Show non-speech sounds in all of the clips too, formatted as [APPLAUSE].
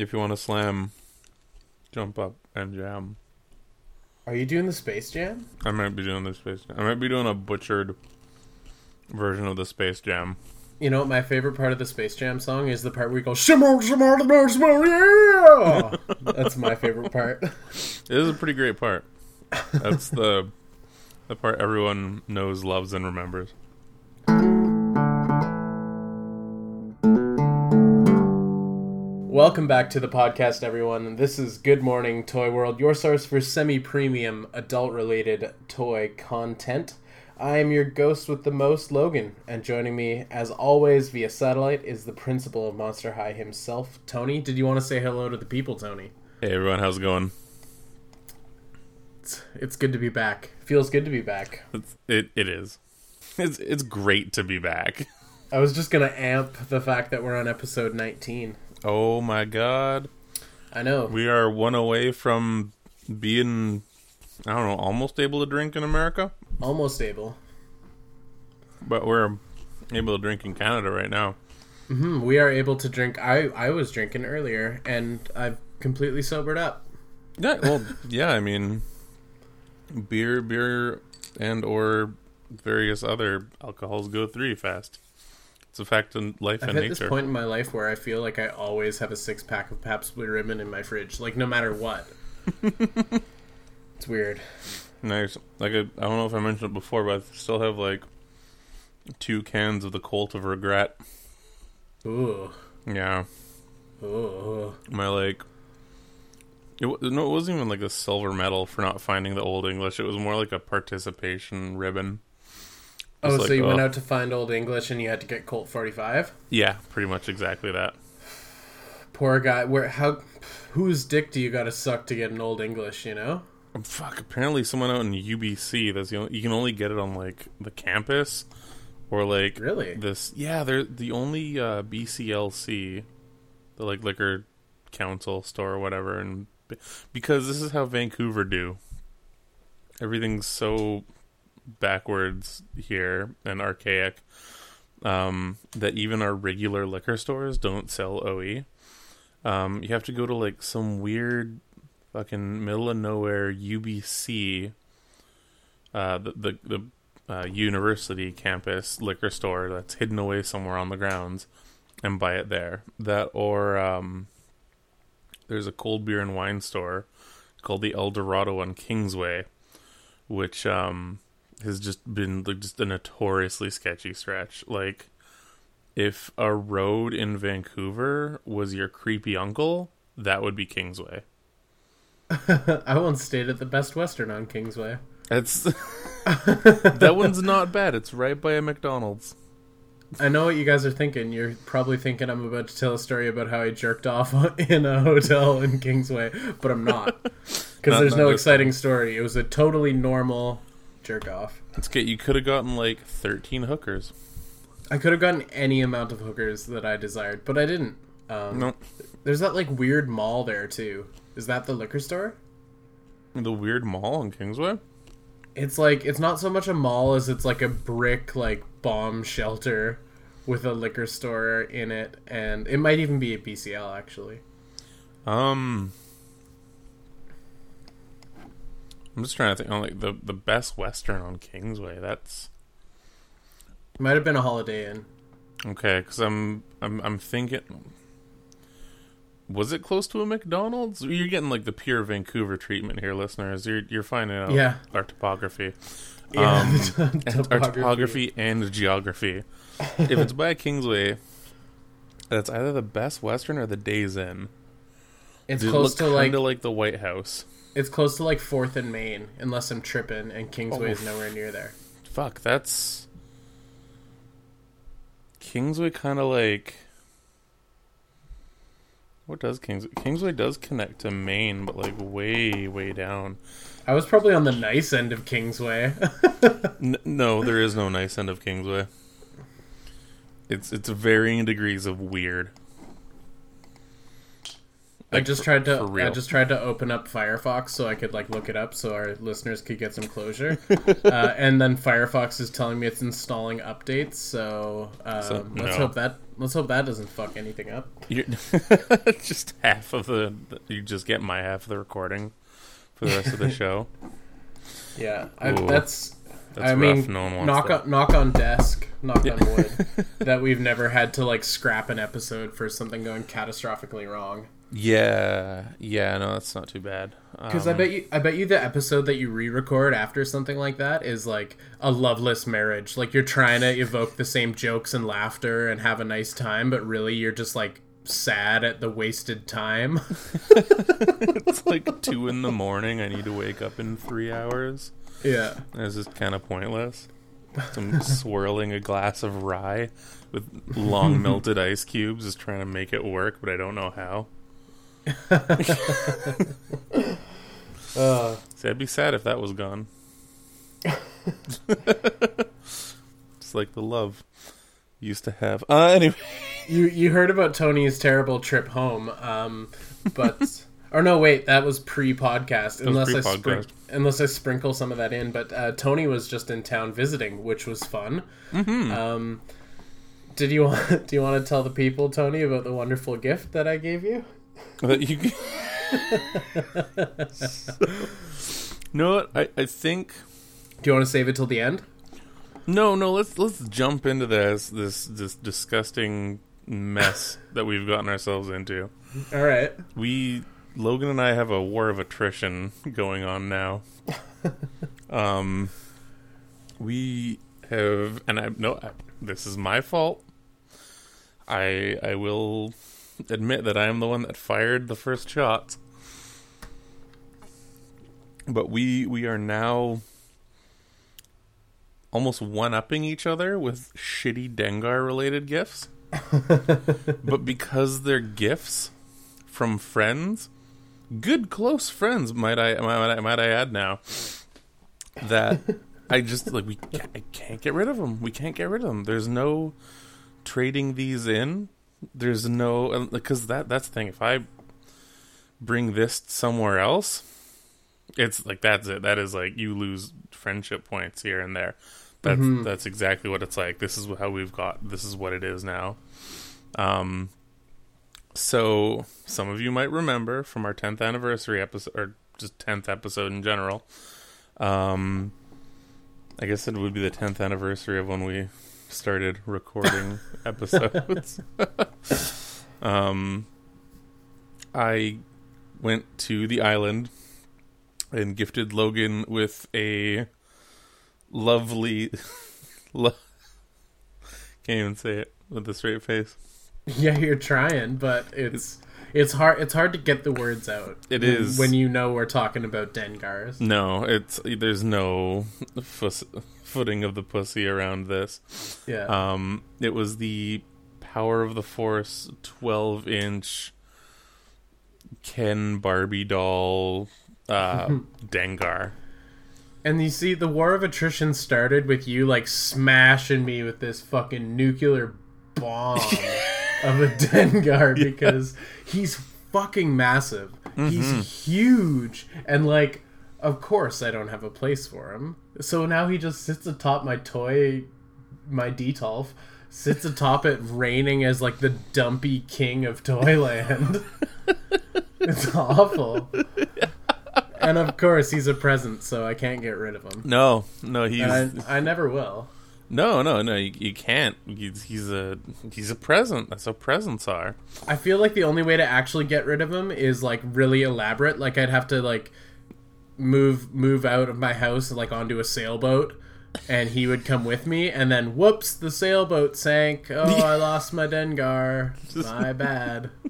If you want to slam, jump up and jam. Are you doing the Space Jam? I might be doing the space. Jam. I might be doing a butchered version of the Space Jam. You know my favorite part of the Space Jam song is the part where you go shimmer shimmer shimmer shimmer yeah. That's my favorite part. [LAUGHS] It is a pretty great part. That's the the part everyone knows, loves, and remembers. Welcome back to the podcast, everyone. This is Good Morning Toy World, your source for semi-premium adult-related toy content. I am your ghost with the most, Logan, and joining me, as always, via satellite, is the principal of Monster High himself, Tony. Did you want to say hello to the people, Tony? Hey everyone, how's it going? It's, it's good to be back. Feels good to be back. It's, it it is. It's it's great to be back. I was just gonna amp the fact that we're on episode 19. Oh my god, I know. we are one away from being I don't know almost able to drink in America, Almost able. but we're able to drink in Canada right now. hmm We are able to drink. I I was drinking earlier, and I've completely sobered up. Yeah, well, yeah, I mean, beer, beer, and or various other alcohols go through fast. It's a fact in life I've and hit this nature. point in my life where I feel like I always have a six pack of Pabst Blue Ribbon in my fridge, like no matter what. [LAUGHS] it's weird. Nice. Like I, I don't know if I mentioned it before, but I still have like two cans of the Colt of Regret. Ooh, Yeah, ooh. my like. It, no, it wasn't even like a silver medal for not finding the old English. It was more like a participation ribbon. Oh, Just so like, you went oh. out to find Old English and you had to get Colt forty five. Yeah, pretty much exactly that. Poor guy. Where how? Whose dick do you got to suck to get an Old English? You know. Um, Fuck. Apparently, someone out in UBC. That's the only, you can only get it on like the campus, or like Really? this. Yeah, they're the only uh, BCLC, the like liquor council store or whatever, and because this is how Vancouver do. Everything's so backwards here and archaic um, that even our regular liquor stores don't sell OE. Um, you have to go to like some weird fucking middle of nowhere UBC, uh, the the, the uh, university campus liquor store that's hidden away somewhere on the grounds, and buy it there. That or um, there's a cold beer and wine store called the El Dorado on Kingsway, which um, has just been like just a notoriously sketchy stretch. Like, if a road in Vancouver was your creepy uncle, that would be Kingsway. [LAUGHS] I once stayed at the Best Western on Kingsway. It's [LAUGHS] that one's not bad. It's right by a McDonald's. I know what you guys are thinking. You're probably thinking I'm about to tell a story about how I jerked off [LAUGHS] in a hotel in Kingsway, but I'm not. Because there's not no exciting story. It was a totally normal jerk off. It's good. You could have gotten like thirteen hookers. I could have gotten any amount of hookers that I desired, but I didn't. Um, No, There's that like weird mall there too. Is that the liquor store? the weird mall in Kingsway. It's like it's not so much a mall as it's like a brick like bomb shelter with a liquor store in it, and it might even be a BCL actually. Um, I'm just trying to think. On like the the best Western on Kingsway. That's might have been a Holiday Inn. okay. Because I'm I'm I'm thinking. Was it close to a McDonald's? You're getting like the pure Vancouver treatment here, listeners. You're you're finding out Yeah. our topography. Yeah, Um, [LAUGHS] and our topography and geography. if it's by Kingsway, that's either the Best Western or the Days Inn. It's close look to like like the White House. It's close to like Fourth and Main, unless I'm tripping, and Kingsway Oh. is nowhere near there. Fuck, that's Kingsway. Kind of like what does Kingsway? Kingsway does connect to Main, but like way, way down. I was probably on the nice end of Kingsway. [LAUGHS] N- no, there is no nice end of Kingsway. It's it's varying degrees of weird. I just for- tried to I just tried to open up Firefox so I could like look it up so our listeners could get some closure. [LAUGHS] uh, and then Firefox is telling me it's installing updates, so, um, So, let's hope that Let's hope that doesn't fuck anything up. [LAUGHS] Just half of the. You just get my half of the recording for the rest of the [LAUGHS] show. Yeah, I, that's. That's I rough. mean, no knock that. on knock on desk, knock on wood, that we've never had to like scrap an episode for something going catastrophically wrong. Yeah, yeah, no, that's not too bad. Because I Um, bet you, I bet you, the episode that you re-record after something like that is like a loveless marriage. Like you're trying to [LAUGHS] evoke the same jokes and laughter and have a nice time, but really you're just like sad at the wasted time. [LAUGHS] [LAUGHS] it's like two in the morning. I need to wake up in three hours. yeah. It's just kind of pointless. I'm swirling a glass of rye with long melted ice cubes, just trying to make it work, but I don't know how. [LAUGHS] Uh, See, I'd be sad if that was gone. [LAUGHS] It's like the love used to have. Uh, anyway, you you heard about Tony's terrible trip home, um, but [LAUGHS] or no, wait, that was pre-podcast. Unless I pre-podcast. sprin- unless I sprinkle some of that in. But uh, Tony was just in town visiting, which was fun. Mm-hmm. Um, did you want do you want to tell the people, Tony, about the wonderful gift that I gave you? That you. [LAUGHS] no, what? I I think Do you want to save it till the end? no, no. Let's let's jump into this this this disgusting mess that we've gotten ourselves into. All right. we Logan and I have a war of attrition going on now. [LAUGHS] um, we have, and I no, I, this is my fault. I I will admit that I am the one that fired the first shot. But we we are now almost one upping each other with shitty Dengar related gifts. [LAUGHS] but because they're gifts from friends, good close friends, might I might I, might I add now, that I just like we can't, I can't get rid of them. We can't get rid of them. There's no trading these in. There's no because that that's the thing. If I bring this somewhere else, it's like that's it. That is like you lose friendship points here and there. That's that's exactly what it's like. This is how we've got. This is what it is now. Um, so some of you might remember from our 10th anniversary episode, or just 10th episode in general. Um, I guess it would be the 10th anniversary of when we started recording [LAUGHS] episodes. [LAUGHS] um, I went to the island and gifted Logan with a lovely. [LAUGHS] Lo- Can't even say it with a straight face. Yeah, you're trying, but it's it's hard. It's hard to get the words out. It when- is. when you know we're talking about Dengars. No, it's there's no fuss, footing of the pussy around this. Yeah. Um, it was the Power of the Force 12 inch Ken Barbie doll uh, [LAUGHS] Dengar. And you see, the war of attrition started with you like smashing me with this fucking nuclear bomb [LAUGHS] of a Dengar because he's fucking massive. He's huge, and like, of course, I don't have a place for him. So now he just sits atop my toy, my Detolf, sits atop it, reigning as like the dumpy king of Toyland. [LAUGHS] it's awful. And of course, he's a present, so I can't get rid of him. No, no, he's And I, I never will. no, no, no. You, you can't. He's, he's a he's a present. That's how presents are. I feel like the only way to actually get rid of him is like really elaborate. Like I'd have to like move move out of my house like onto a sailboat and he would come with me and then whoops the sailboat sank. Oh, [LAUGHS] I lost my Dengar. My bad. [LAUGHS]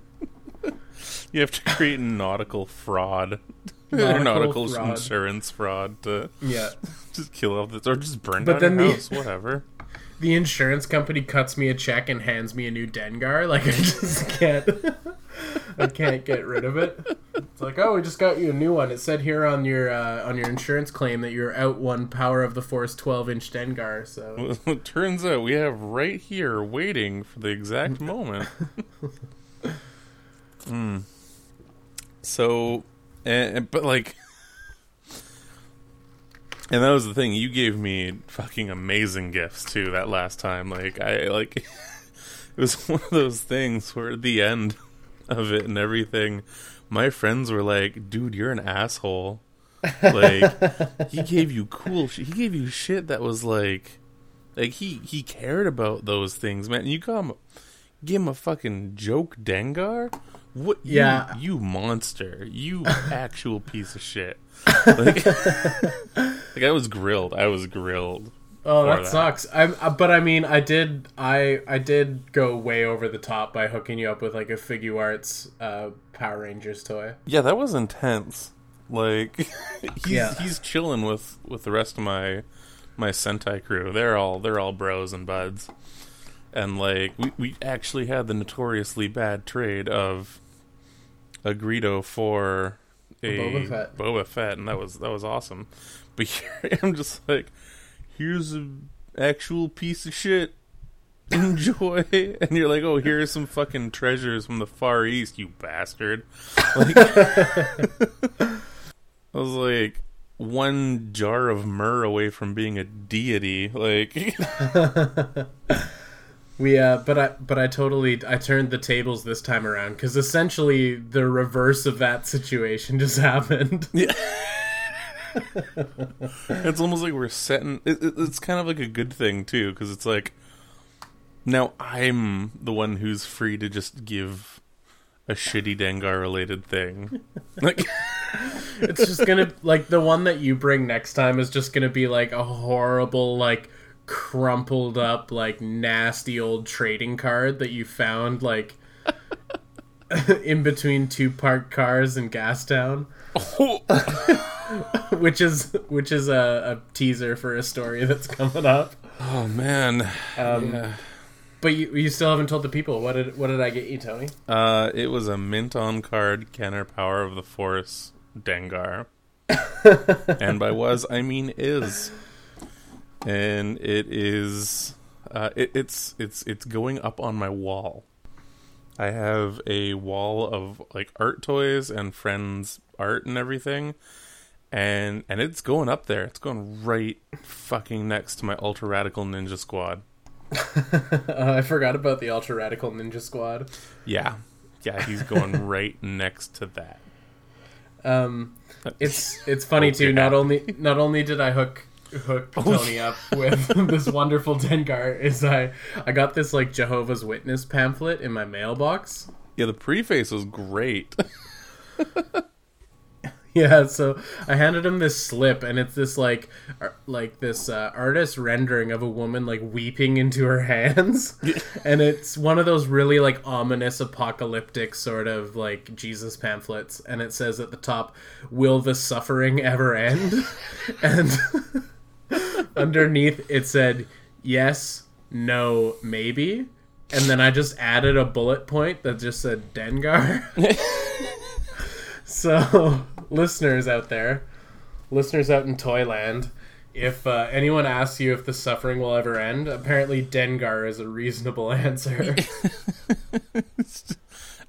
You have to create nautical fraud, [LAUGHS] Nautical nautical, fraud. insurance fraud to Yeah. just kill off this or just burn But down then your the- house, whatever. The insurance company cuts me a check and hands me a new Dengar. Like I just can't I can't get rid of it. It's like, oh, we just got you a new one. It said here on your uh, on your insurance claim that you're out one Power of the Force 12 inch Dengar. So It turns out we have right here waiting for the exact moment. [LAUGHS] mm. So, and, but like, and that was the thing. You gave me fucking amazing gifts too that last time. Like, I like. [LAUGHS] It was one of those things where at the end of it and everything, my friends were like, "Dude, you're an asshole." Like he [LAUGHS] gave you cool. Sh- he gave you shit that was like, like he he cared about those things, man. You got him, give him a fucking joke, Dengar. What? you- Yeah. you, monster. You [LAUGHS] actual piece of shit. [LAUGHS] Like, like I was grilled. I was grilled. Oh, that, that. sucks. I'm, uh, but I mean, I did, I, I did go way over the top by hooking you up with like a Figuarts uh, Power Rangers toy. Yeah, that was intense. Like [LAUGHS] he's Yeah. he's chilling with with the rest of my my Sentai crew. They're all they're all bros and buds. And like we we actually had the notoriously bad trade of a Greedo for a Boba Fett. Boba Fett, and that was that was awesome. [LAUGHS] But here I'm just like, here's a actual piece of shit. [LAUGHS] Enjoy, and you're like, oh, here's some fucking treasures from the Far East, you bastard. Like, [LAUGHS] I was like one jar of myrrh away from being a deity. Like, We, uh, but I, but I totally, I turned the tables this time around because essentially the reverse of that situation [LAUGHS] just happened. Yeah. it's almost like we're setting. It, it, it's kind of like a good thing too, because it's like now I'm the one who's free to just give a shitty Dengar related thing. [LAUGHS] Like, it's just gonna like the one that you bring next time is just gonna be like a horrible like crumpled up like nasty old trading card that you found like [LAUGHS] in between two parked cars in Gastown, [LAUGHS] which is which is a, a teaser for a story that's coming up. oh man, Um, yeah. But you, you still haven't told the people what did what did I get you, Tony? Uh, it was a mint on card Kenner Power of the Force Dengar. [LAUGHS] and by was I mean is. And it is uh, it, it's it's it's going up on my wall. I have a wall of like art toys and friends art and everything. And and it's going up there. It's going right fucking next to my ultra radical ninja squad. Uh, [LAUGHS] I forgot about the ultra radical ninja squad. Yeah. Yeah, he's going [LAUGHS] right next to that. Um, it's it's funny [LAUGHS] too. Not only not only did I hook hook Oh, Tony up with [LAUGHS] this wonderful Dengar, is I I got this like Jehovah's Witness pamphlet in my mailbox. Yeah, the preface was great. [LAUGHS] Yeah, so I handed him this slip, and it's this like ar- like this uh, artist rendering of a woman like weeping into her [LAUGHS] hands, and it's one of those really like ominous apocalyptic sort of like Jesus pamphlets, and it says at the top, "Will the suffering ever end?" and underneath it said, "Yes, no, maybe." And then I just added a bullet point that just said Dengar. [LAUGHS] So, listeners out there, listeners out in Toyland, if uh, anyone asks you if the suffering will ever end, apparently Dengar is a reasonable [LAUGHS] answer. [LAUGHS]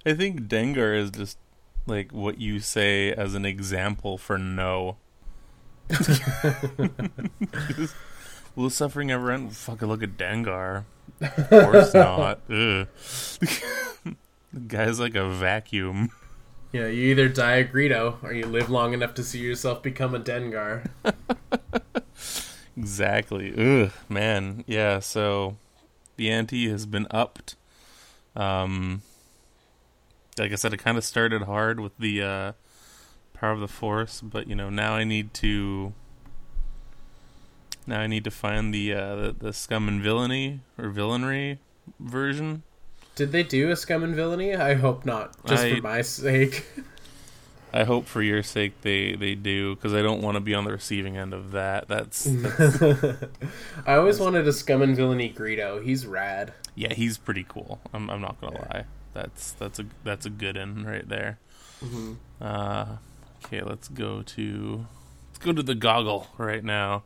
I think Dengar is just like what you say as an example for no. [LAUGHS] Will suffering ever end? Fucking look at Dengar. Of course not. [LAUGHS] [LAUGHS] The guy's like a vacuum. yeah, you either die a Greedo or you live long enough to see yourself become a Dengar. Exactly. Ugh, man. Yeah, so the ante has been upped. Um like I said, it kind of started hard with the uh power of the force, but you know, now I need to now I need to find the uh the, the scum and villainy or villainry version. Did they do a scum and villainy? I hope not, just I- for my sake. [LAUGHS] I hope for your sake they they do cuz I don't want to be on the receiving end of that. That's [LAUGHS] I always wanted a scum and villainy Greedo. He's rad. yeah, he's pretty cool. I'm I'm not going to lie. That's that's a that's a good one right there. Mhm. Uh, okay, let's go to let's go to the goggle right now.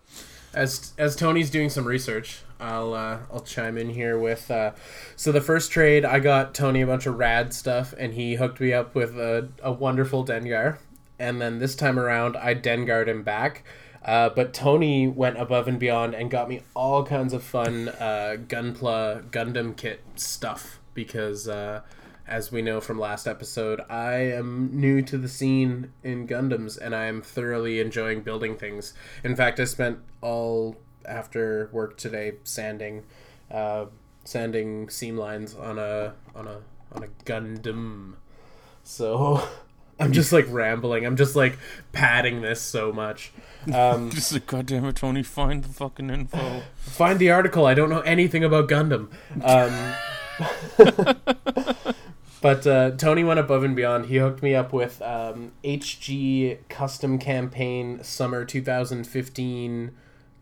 As as Tony's doing some research, I'll uh, I'll chime in here with. Uh, so the first trade, I got Tony a bunch of rad stuff, and he hooked me up with a, a wonderful Dengar. And then this time around, I Dengarred him back. Uh, but Tony went above and beyond and got me all kinds of fun uh, Gunpla Gundam kit stuff because, uh, as we know from last episode, I am new to the scene in Gundams and I am thoroughly enjoying building things. In fact, I spent all after work today sanding, uh, sanding seam lines on a on a on a Gundam. So [LAUGHS] I'm just like rambling. I'm just like padding this so much. Um, [LAUGHS] Just like, goddamn it, Tony, find the fucking info. find the article. I don't know anything about Gundam. Um, [LAUGHS] but uh, Tony went above and beyond. He hooked me up with um, HG Custom Campaign Summer 2015.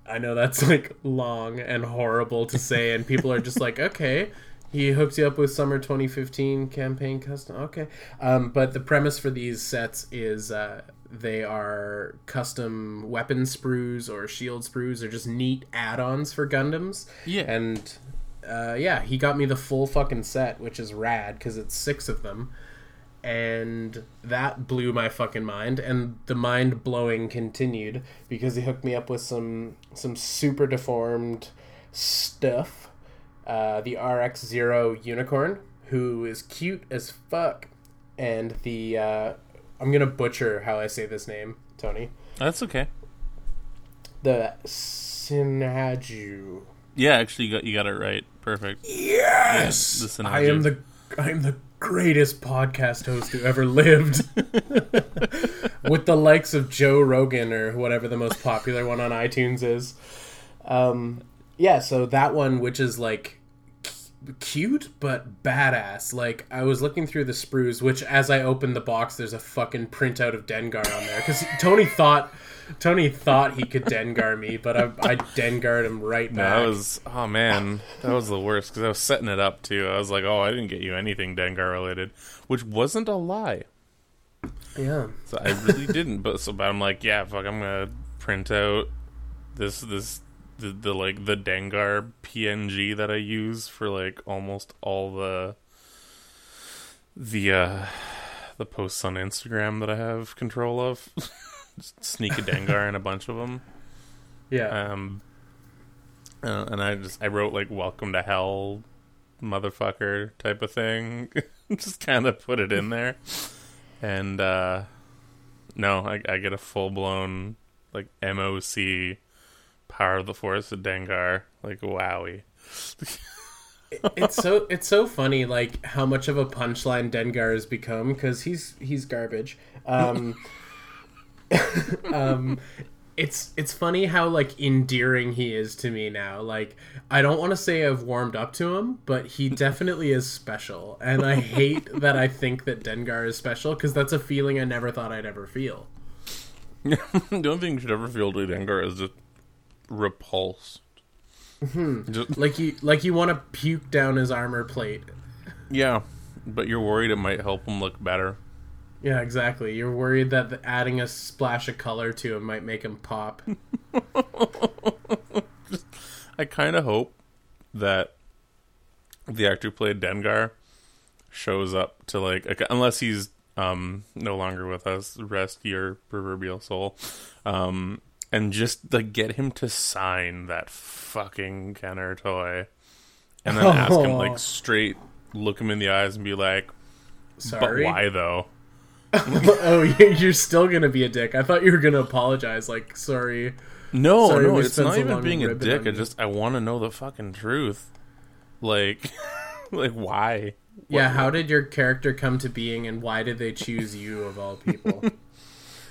I know that's like long and horrible to say, and people are just like, okay. He hooked you up with Summer 2015 campaign custom. Okay. Um, but the premise for these sets is uh, they are custom weapon sprues or shield sprues or just neat add ons for Gundams. Yeah. And uh, yeah, he got me the full fucking set, which is rad because it's six of them. And that blew my fucking mind, and the mind blowing continued because he hooked me up with some some super deformed stuff. Uh, the RX Zero Unicorn, who is cute as fuck, and the uh, I'm gonna butcher how I say this name, Tony. That's okay. The Sinanju. Yeah, actually, you got you got it right. Perfect. Yes, Yeah, I am the I am the greatest podcast host who ever lived. [LAUGHS] With the likes of Joe Rogan or whatever the most popular one on iTunes is. Um, yeah, so that one, which is like cute but badass. Like I was looking through the sprues, which as I opened the box, there's a fucking printout of Dengar on there because Tony thought. Tony thought he could Dengar me, but I, I him right back. that was oh man, that was the worst because I was setting it up too. I was like, oh, I didn't get you anything Dengar related, which wasn't a lie. yeah. So I really didn't. But so, but I'm like, yeah, fuck, I'm gonna print out this this the, the like the Dengar PNG that I use for like almost all the the uh the posts on Instagram that I have control of. [LAUGHS] Just sneak a Dengar in a bunch of them. Yeah. Um, uh, and I just I wrote like "Welcome to Hell, motherfucker" type of thing. [LAUGHS] just kind of put it in there, and uh, no, I, I get a full blown like MOC power of the force of Dengar. Like wowie. it's so it's so funny like how much of a punchline Dengar has become because he's he's garbage. Um, [LAUGHS] um, it's it's funny how like endearing he is to me now. Like I don't want to say I've warmed up to him, but he definitely is special, and I hate that I think that Dengar is special because that's a feeling I never thought I'd ever feel. [LAUGHS] the only thing you should ever feel to Dengar is just repulsed. Just, Like you like you want to puke down his armor plate. yeah, but you're worried it might help him look better. Yeah, exactly. You're worried that the, adding a splash of color to him might make him pop. [LAUGHS] I kind of hope that the actor who played Dengar shows up to like unless he's um no longer with us, rest your proverbial soul, um, and just like get him to sign that fucking Kenner toy, and then ask him Oh. like [LAUGHS] straight, look him in the eyes and be like, Sorry. "But why though?" [LAUGHS] oh, you- you're still gonna be a dick. I thought you were gonna apologize. Like, sorry. No, Sorry, no, it's not even being a dick. I just I want to know the fucking truth. Like, [LAUGHS] like why? Yeah, What- how did your character come to being, and why did they choose you of all people?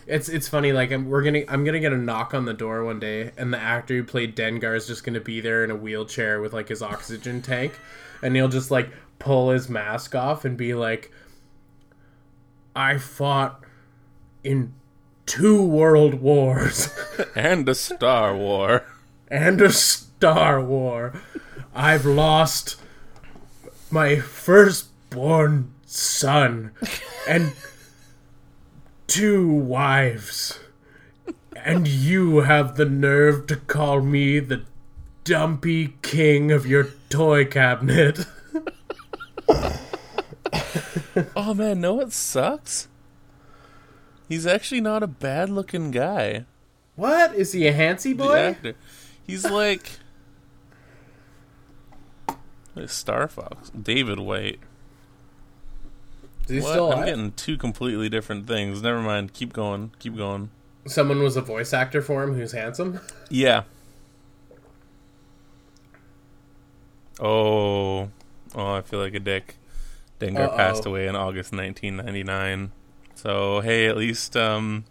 It's it's funny. Like, I'm, we're gonna I'm gonna get a knock on the door one day, and the actor who played Dengar is just gonna be there in a wheelchair with like his oxygen tank, and he'll just like pull his mask off and be like, "I fought in two world wars." [LAUGHS] and a Star War. and a Star War. I've lost my firstborn son and two wives. And you have the nerve to call me the dumpy king of your toy cabinet. [LAUGHS] Oh man, no, it sucks. He's actually not a bad looking guy. What is he a The boy? He's like [LAUGHS] Star Fox. David White. Is What? I'm getting two completely different things. Never mind. Keep going. Keep going. Someone was a voice actor for him who's handsome. Yeah. Oh. Oh, I feel like a dick. Dengar Uh-oh. passed away in August 1999. So, hey, at least um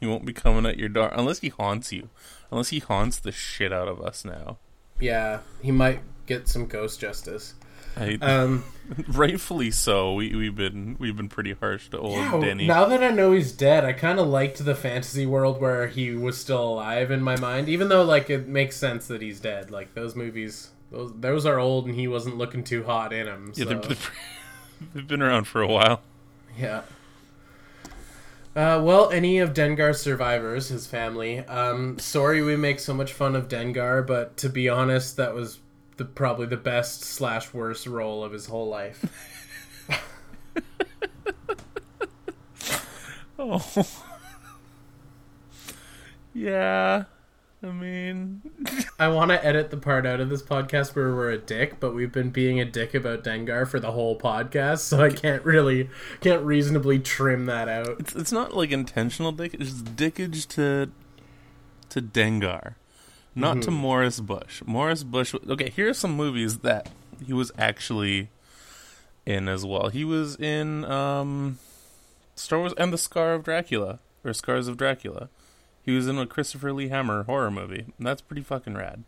he won't be coming at your door unless he haunts you. Unless he haunts the shit out of us now. Yeah, he might get some ghost justice. I, Um, [LAUGHS] rightfully so. We we've been we've been pretty harsh to old yeah, Denny. now that I know he's dead, I kind of liked the fantasy world where he was still alive in my mind. Even though, like, it makes sense that he's dead. Like those movies, those those are old, and he wasn't looking too hot in them. So. yeah, they've, they've, [LAUGHS] they've been around for a while. Yeah. Uh, well, any of Dengar's survivors, his family. Um, sorry we make so much fun of Dengar, but to be honest, that was the probably the best slash worst role of his whole life. [LAUGHS] [LAUGHS] Oh. yeah. I mean, I want to edit the part out of this podcast where we're a dick, but we've been being a dick about Dengar for the whole podcast, so I can't really can't reasonably trim that out. it's it's not like intentional dick. It's just dickage to to Dengar, not to Morris Bush. Morris Bush. Okay, here are some movies that he was actually in as well. He was in um, Star Wars and the Scar of Dracula or Scars of Dracula. He was in a Christopher Lee Hammer horror movie. And that's pretty fucking rad.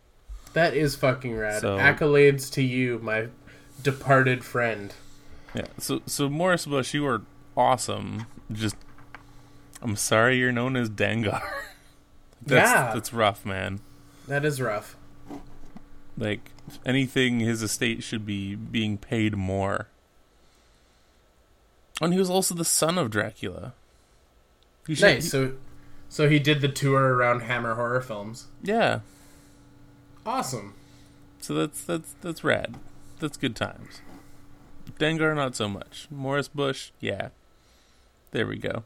That is fucking rad. So- Accolades to you, my departed friend. Yeah. So so Morris Bush, you were awesome. Just I'm sorry you're known as Dengar. [LAUGHS] that's, Yeah. that's rough, man. That is rough. Like anything, his estate should be being paid more. And he was also the son of Dracula. He should- Nice. So, so he did the tour around Hammer horror films. yeah. Awesome. So that's that's that's rad. That's good times. Dengar, not so much. Morris Bush, yeah. There we go.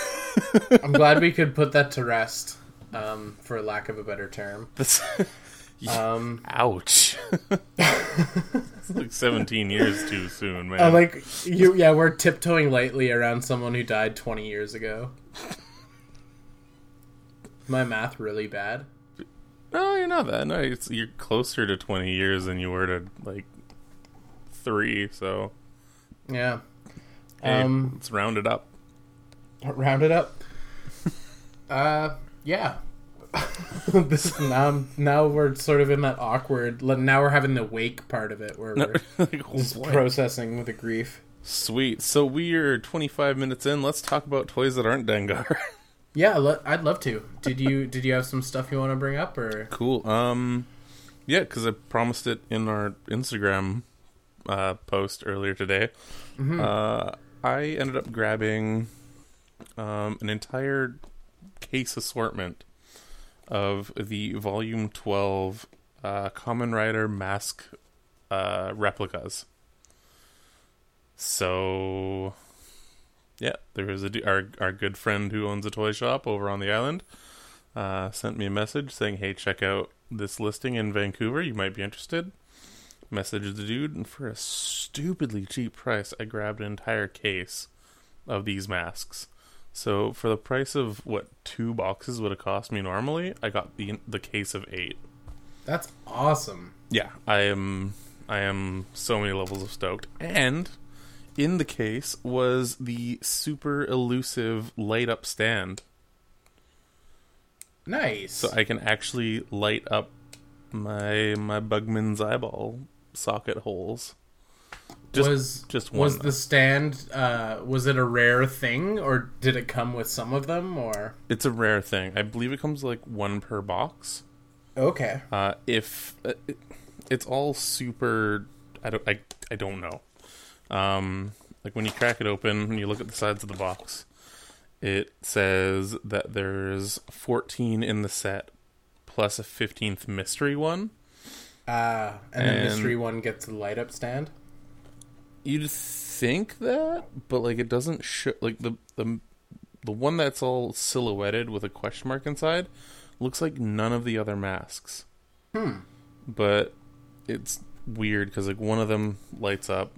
[LAUGHS] I'm glad we could put that to rest, um, for lack of a better term. [LAUGHS] Um, [LAUGHS] ouch. [LAUGHS] it's like 17 years too soon, man. Like you. Yeah, we're tiptoeing lightly around someone who died 20 years ago. My math really bad. No, you're not that. No, it's, you're closer to 20 years than you were to like three. So Yeah. hey, Um, let's round it up. round it up. uh, yeah. [LAUGHS] this now now we're sort of in that awkward. Now we're having the wake part of it where we're [LAUGHS] like, just boy. processing the grief. Sweet. So we are 25 minutes in. Let's talk about toys that aren't Dengar. [LAUGHS] Yeah, le- I'd love to. Did you did you have some stuff you want to bring up or? cool. Um, yeah, because I promised it in our Instagram uh, post earlier today. Uh, I ended up grabbing um, an entire case assortment of the Volume 12 uh, Kamen Rider mask uh, replicas. So, yeah, there was a our our good friend who owns a toy shop over on the island uh, sent me a message saying, "Hey, check out this listing in Vancouver. You might be interested." Messaged the dude, and for a stupidly cheap price, I grabbed an entire case of these masks. So for the price of what two boxes would have cost me normally, I got the the case of eight. That's awesome. Yeah, I am I am so many levels of stoked. And in the case was the super elusive light up stand. Nice. So I can actually light up my my Bugman's eyeball socket holes. Just was just was one, the stand uh was it a rare thing or did it come with some of them or it's a rare thing. I believe it comes like one per box. okay Uh, if uh, it, it's all super, I don't, I, I don't know. Um, like when you crack it open and you look at the sides of the box, it says that there's 14 in the set plus a 15th mystery one. uh and, the mystery one gets the light up stand You'd think that, but like it doesn't show. Like the the the one that's all silhouetted with a question mark inside looks like none of the other masks. Hmm. But it's weird because like one of them lights up.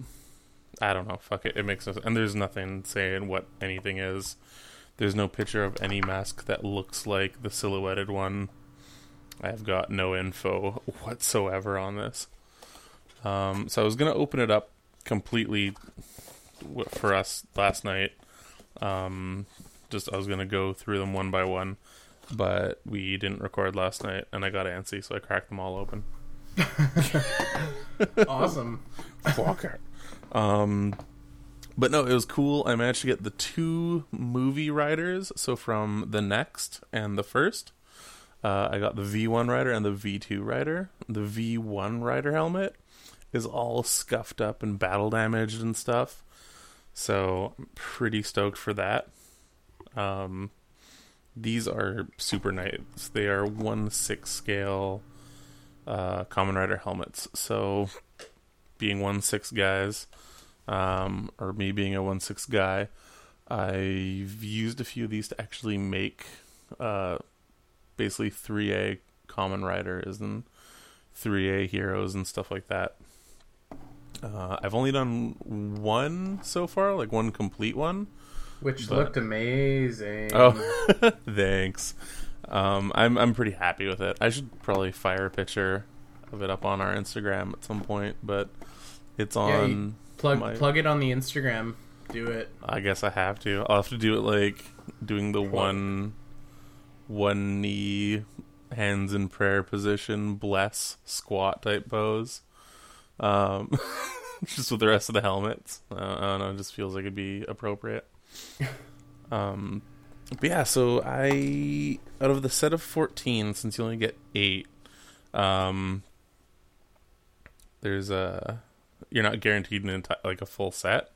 I don't know. Fuck it. It makes no sense. And there's nothing saying what anything is. There's no picture of any mask that looks like the silhouetted one. I've got no info [LAUGHS] whatsoever on this. Um, so I was gonna open it up completely for us last night. Um, just I was gonna go through them one by one, but we didn't record last night, and I got antsy, so I cracked them all open. [LAUGHS] Awesome. It. Um, but no, it was cool. I managed to get the two movie riders. So from the next and the first, uh, I got the V1 rider and the V2 rider. The V1 rider helmet is all scuffed up and battle damaged and stuff. So I'm pretty stoked for that. Um, these are super nice. They are one six scale uh, Kamen Rider helmets. So being one six guys, um, or me being a one six guy, I've used a few of these to actually make uh, basically three A Kamen Riders and three A heroes and stuff like that. Uh, I've only done one so far, like one complete one. Which But- looked amazing. Oh, [LAUGHS] thanks. Um, I'm I'm pretty happy with it. I should probably fire a picture of it up on our Instagram at some point, but it's on. Yeah, plug my- plug it on the Instagram. Do it. I guess I have to. I'll have to do it like doing the one, one knee, hands in prayer position, bless squat type pose. Um, [LAUGHS] just with the rest of the helmets. Uh, I don't know. It just feels like it'd be appropriate. Um, but yeah. So I out of the set of fourteen, since you only get eight, um, there's a you're not guaranteed an enti- like a full set.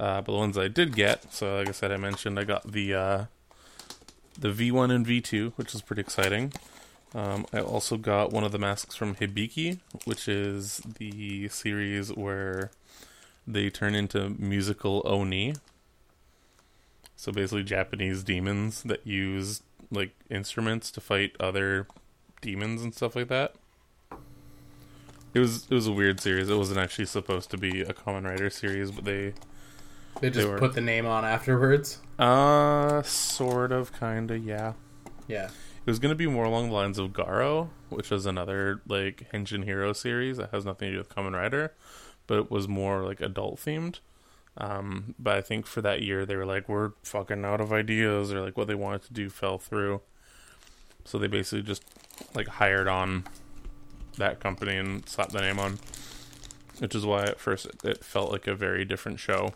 Uh, but the ones I did get, so like I said, I mentioned I got the uh, the V1 and V2, which is pretty exciting. Um, I also got one of the masks from Hibiki, which is the series where they turn into musical oni. So basically, Japanese demons that use like instruments to fight other demons and stuff like that. It was it was a weird series. It wasn't actually supposed to be a Kamen Rider series, but they They just were- put the name on afterwards. uh sort of kinda, yeah. Yeah. It was gonna be more along the lines of Garo, which was another like Henshin Hero series that has nothing to do with Kamen Rider, but it was more like adult themed. Um, but I think for that year they were like, We're fucking out of ideas or like what they wanted to do fell through. So they basically just like hired on that company and slapped the name on. Which is why at first it, it felt like a very different show.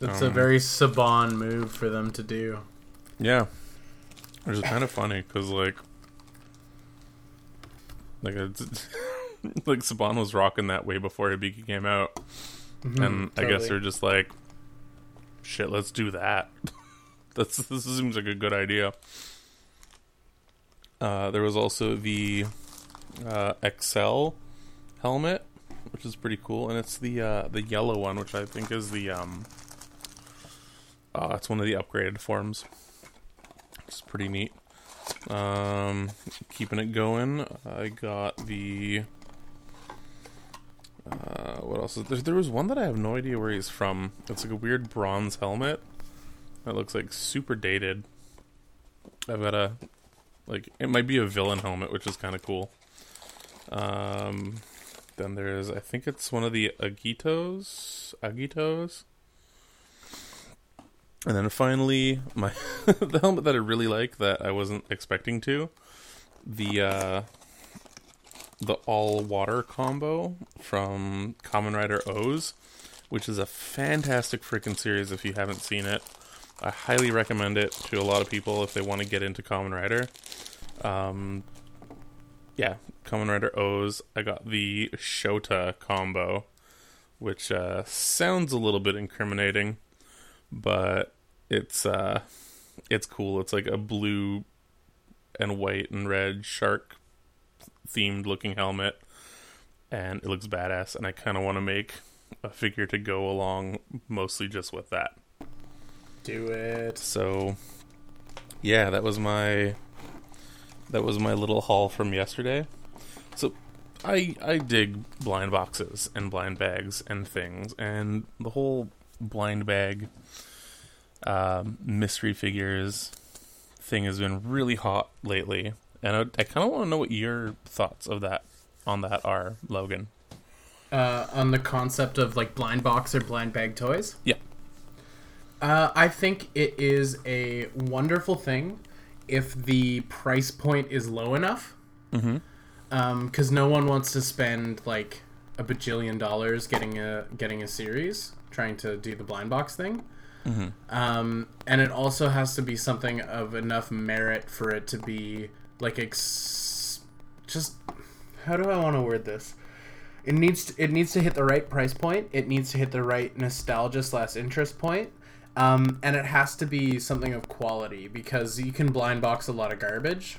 A Um, very Saban move for them to do. Yeah, which is kind of funny because like, like it's, [LAUGHS] like Saban was rocking that way before Hibiki came out, Mhm, and I guess they're just like, shit, let's do that. [LAUGHS] That's this seems like a good idea. Uh, there was also the uh, XL helmet, which is pretty cool, and it's the uh, the yellow one, which I think is the um, uh, it's one of the upgraded forms. It's pretty neat. Um, keeping it going, I got the. Uh, what else? There, there was one that I have no idea where he's from. It's like a weird bronze helmet. That looks like super dated. I've got a like it might be a villain helmet, which is kind of cool. Um, then there's I think it's one of the Agitos, Agitos. And then finally, my [LAUGHS] the helmet that I really like that I wasn't expecting to, the uh, the all water combo from Kamen Rider O's, which is a fantastic freaking series. If you haven't seen it, I highly recommend it to a lot of people if they want to get into Kamen Rider. Um, yeah, Kamen Rider O's. I got the Shota combo, which uh, sounds a little bit incriminating, but it's uh, it's cool. It's like a blue and white and red shark themed looking helmet, and it looks badass. And I kind of want to make a figure to go along, mostly just with that. Do it. So, yeah, that was my that was my little haul from yesterday. So, I I dig blind boxes and blind bags and things, and the whole blind bag um, mystery figures thing has been really hot lately, and I, I kind of want to know what your thoughts of that on that are, Logan. Uh, on the concept of like blind box or blind bag toys. Yeah. Uh, I think it is a wonderful thing if the price point is low enough. Mm-hmm. Because no one wants to spend like a bajillion dollars getting a getting a series trying to do the blind box thing. Um, and it also has to be something of enough merit for it to be like ex- just how do I want to word this? It needs to, it needs to hit the right price point. It needs to hit the right nostalgia slash interest point. Um, and it has to be something of quality because you can blind box a lot of garbage,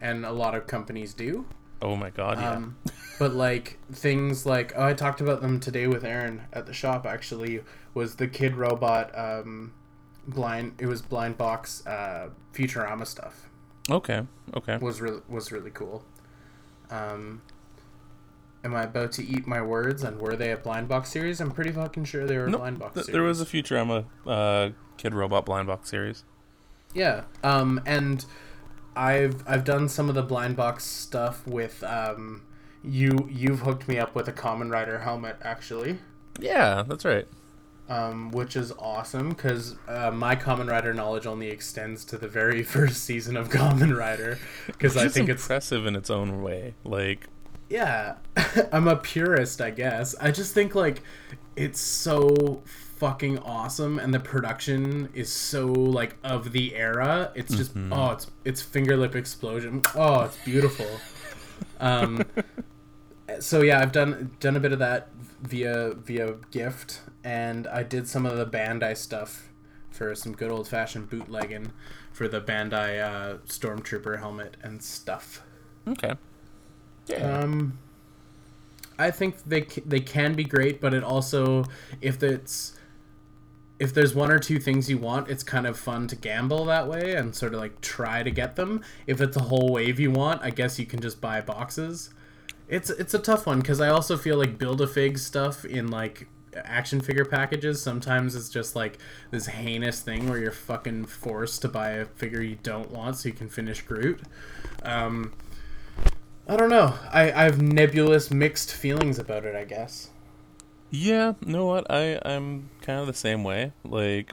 and a lot of companies do. Oh my god, yeah. Um, but like things like oh, I talked about them today with Aaron at the shop. Actually, was the Kidrobot um, blind? It was blind box uh, Futurama stuff. okay, okay. Was really was really cool. Um, am I about to eat my words? And were they a blind box series? I'm pretty fucking sure they were a Nope, blind box. th- series. there was a Futurama uh, Kidrobot blind box series. Yeah. Um, and I've I've done some of the blind box stuff with um, you. You've hooked me up with a Kamen Rider helmet actually. Yeah, that's right. Um, which is awesome because uh, my Kamen Rider knowledge only extends to the very [LAUGHS] first season of Kamen Rider because I It's think it's impressive in its own way. Like, yeah [LAUGHS] I'm a purist I guess. I just think like it's so fucking awesome and the production is so like of the era. It's just oh it's it's finger lip explosion. Oh it's beautiful. Um [LAUGHS] so yeah i've done done a bit of that via via gift and i did some of the bandai stuff for some good old fashioned bootlegging for the bandai uh, stormtrooper helmet and stuff okay, yeah, um, I think they they can be great, but it also if it's if there's one or two things you want, it's kind of fun to gamble that way and sort of like try to get them. If it's a whole wave you want, I guess you can just buy boxes. It's it's a tough one because I also feel like build a fig stuff in like action figure packages sometimes it's just like this heinous thing where you're fucking forced to buy a figure you don't want so you can finish Groot. Um, I don't know. I, I have nebulous mixed feelings about it, I guess. yeah. You know what? I I'm kind of the same way. Like,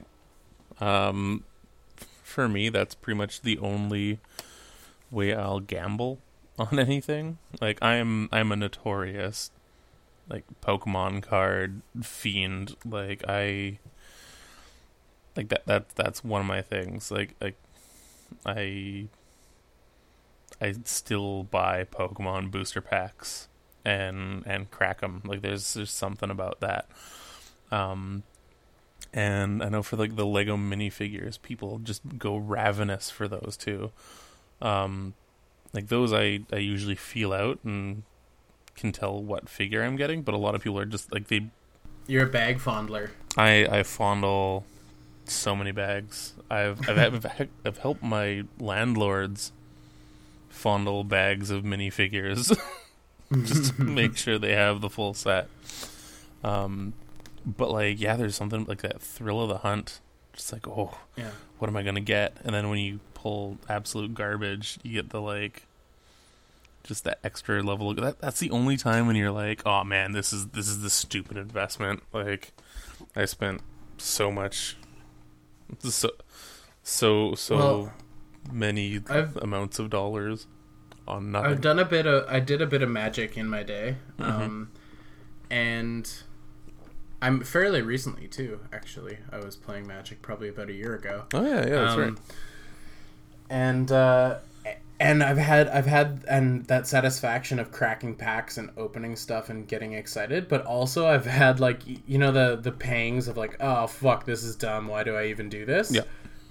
um, for me, that's pretty much the only way I'll gamble [LAUGHS] on anything. Like, I'm I'm a notorious like Pokemon card fiend. Like, I like that that that's one of my things. Like, like I I still buy Pokemon booster packs and and crack them. Like there's there's something about that. Um, and I know for like the Lego minifigures, people just go ravenous for those too. Um, like those, I I usually feel out and can tell what figure I'm getting, but a lot of people are just like they. You're a bag fondler. I I fondle so many bags. I've I've I've, I've helped my landlords fondle bags of minifigures [LAUGHS] just to [LAUGHS] make sure they have the full set. Um, but like, yeah, there's something like that thrill of the hunt. Just like, oh, Yeah. what am I gonna get? And then when you pull absolute garbage, you get the like, just that extra level. Of, that that's the only time when you're like, oh man, this is this is the stupid investment. Like, I spent so much, so so so Well, many I've- amounts of dollars on nothing. I've done a bit of I did a bit of magic in my day. Mm-hmm. Um and I'm fairly recently too, actually. I was playing magic probably about a year ago. oh yeah, yeah, that's Um, right. And uh and I've had I've had and that satisfaction of cracking packs and opening stuff and getting excited, but also I've had like you know the the pangs of like oh fuck this is dumb why do I even do this? Yeah.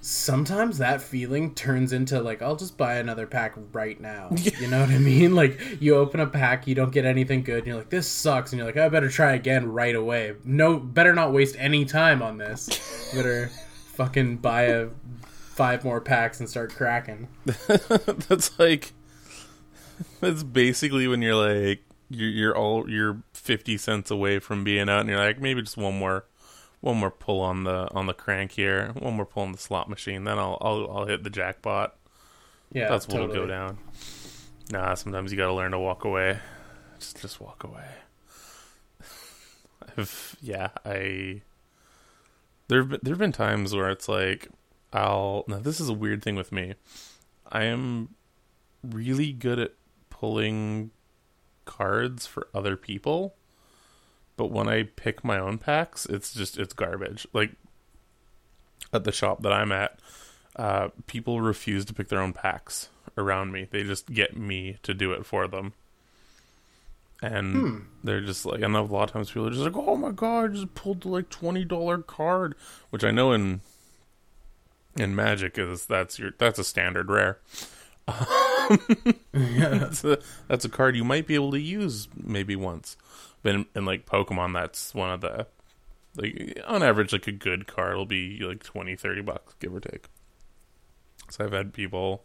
Sometimes that feeling turns into like I'll just buy another pack right now. [LAUGHS] You know what I mean? Like you open a pack, you don't get anything good, and you're like this sucks, and you're like I better try again right away. No, better not waste any time on this. [LAUGHS] better fucking buy a five more packs and start cracking. [LAUGHS] that's like that's basically when you're like you're, you're all you're 50 cents away from being out and you're like maybe just one more one more pull on the on the crank here one more pull on the slot machine then i'll i'll, I'll hit the jackpot Yeah, that's what'll totally. go down nah sometimes you gotta learn to walk away just just walk away [LAUGHS] I've, yeah i there've been, there've been times where it's like i'll now this is a weird thing with me. I am really good at pulling cards for other people but when i pick my own packs it's just it's garbage. Like at the shop that i'm at uh, people refuse to pick their own packs around me. They just get me to do it for them. And Hmm. they're just like i know a lot of times people are just like oh my god i just pulled the like $20 card which i know in in magic is that's your that's a standard rare [LAUGHS] Yeah, [LAUGHS] that's a that's a card you might be able to use maybe once. But in, in like Pokemon, that's one of the like on average like a good card will be like 20, 30 bucks give or take. So I've had people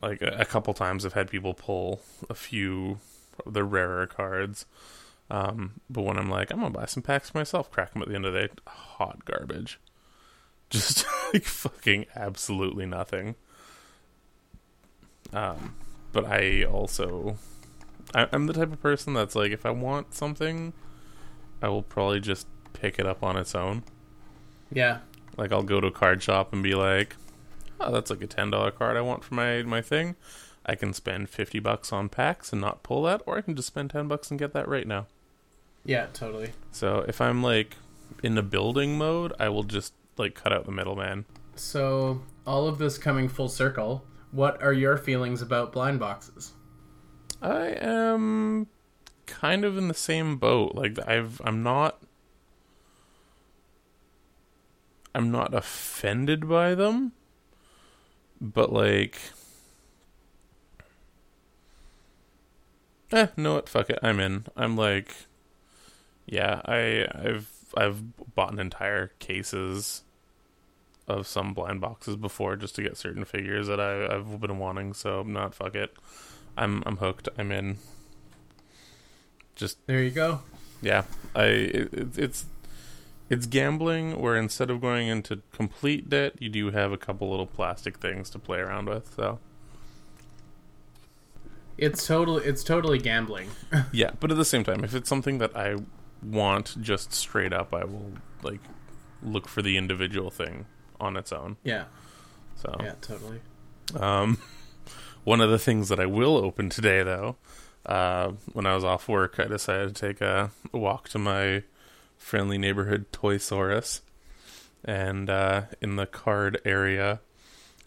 like a, a couple times I've had people pull a few of the rarer cards. Um, but when I'm like, I'm gonna buy some packs myself, crack them at the end of the day, hot garbage. Just [LAUGHS] like fucking absolutely nothing. Um, but I also, I, I'm the type of person that's like, if I want something, I will probably just pick it up on its own. Yeah. Like I'll go to a card shop and be like, "Oh, that's like a ten dollar card I want for my my thing." I can spend fifty bucks on packs and not pull that, or I can just spend ten bucks and get that right now. Yeah, totally. So if I'm like in the building mode, I will just like cut out the middleman. So, all of this coming full circle, what are your feelings about blind boxes? I am kind of in the same boat. Like I've I'm not I'm not offended by them, but like Eh, know what? Fuck it. I'm in. I'm like yeah, I I've I've bought an entire cases of some blind boxes before just to get certain figures that I, I've been wanting, so I'm not fuck it. I'm I'm hooked. I'm in. Just There you go. yeah, I it, it, it's it's gambling where instead of going into complete debt, you do have a couple little plastic things to play around with. So It's total it's totally gambling. [LAUGHS] yeah, but at the same time, if it's something that I want just straight up, I will like look for the individual thing on its own. yeah. So Yeah, totally. Um, [LAUGHS] one of the things that I will open today, though, uh, when I was off work, I decided to take a walk to my friendly neighborhood Toy Saurus, and uh, in the card area,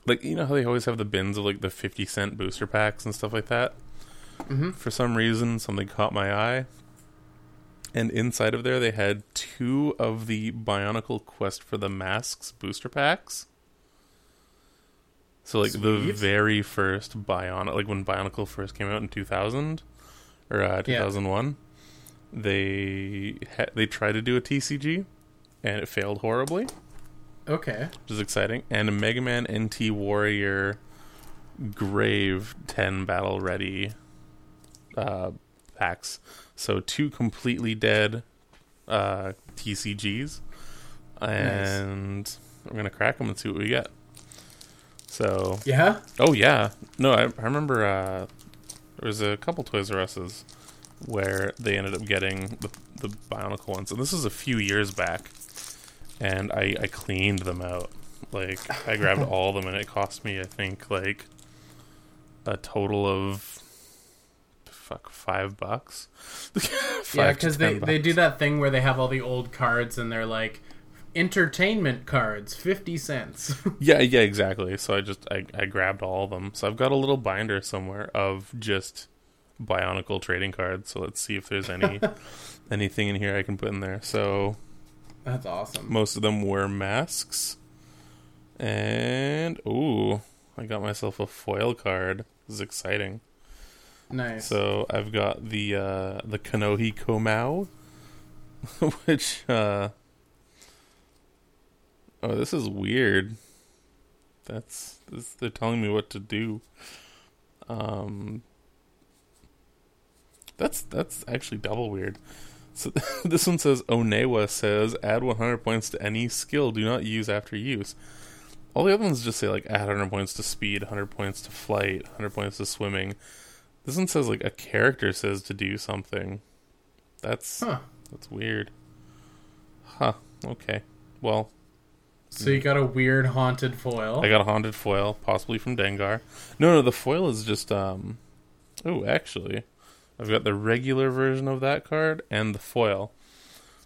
like you know how they always have the bins of like the fifty cent booster packs and stuff like that. Mhm. For some reason, something caught my eye. And inside of there, they had two of the Bionicle Quest for the Masks booster packs. So like the very first Bionicle, like when Bionicle first came out in two thousand or uh, two thousand one, they ha- they tried to do a TCG, and it failed horribly, Okay. which is exciting. And a Mega Man NT Warrior Grave ten battle ready uh, packs. So two completely dead uh, TCGs, and we're gonna crack them and see what we get. So Yeah? Oh yeah, no, I, I remember uh, there was a couple Toys R Us's where they ended up getting the, the Bionicle ones, and this is a few years back, and I, I cleaned them out. Like I grabbed [LAUGHS] all of them, and it cost me I think like a total of fuck five bucks. [LAUGHS] Five yeah, because they, 10 they do that thing where they have all the old cards and they're like entertainment cards, fifty cents. [LAUGHS] Yeah, yeah, exactly. So I just I, I grabbed all of them. So I've got a little binder somewhere of just Bionicle trading cards. So let's see if there's any [LAUGHS] anything in here I can put in there. So That's awesome. most of them were masks. And ooh, I got myself a foil card. This is exciting. Nice. So I've got the uh the Kanohi Komau [LAUGHS] which uh Oh, this is weird. That's this, they're telling me what to do. Um, that's that's actually double weird. So [LAUGHS] this one says Onewa says add 100 points to any skill do not use after use. All the other ones just say like add 100 points to speed, 100 points to flight, 100 points to swimming. This one says like a character says to do something. That's Huh. that's weird. Huh. Okay. Well, So you got a weird haunted foil. I got a haunted foil, possibly from Dengar. No, no, the foil is just um. Oh, actually, I've got the regular version of that card and the foil.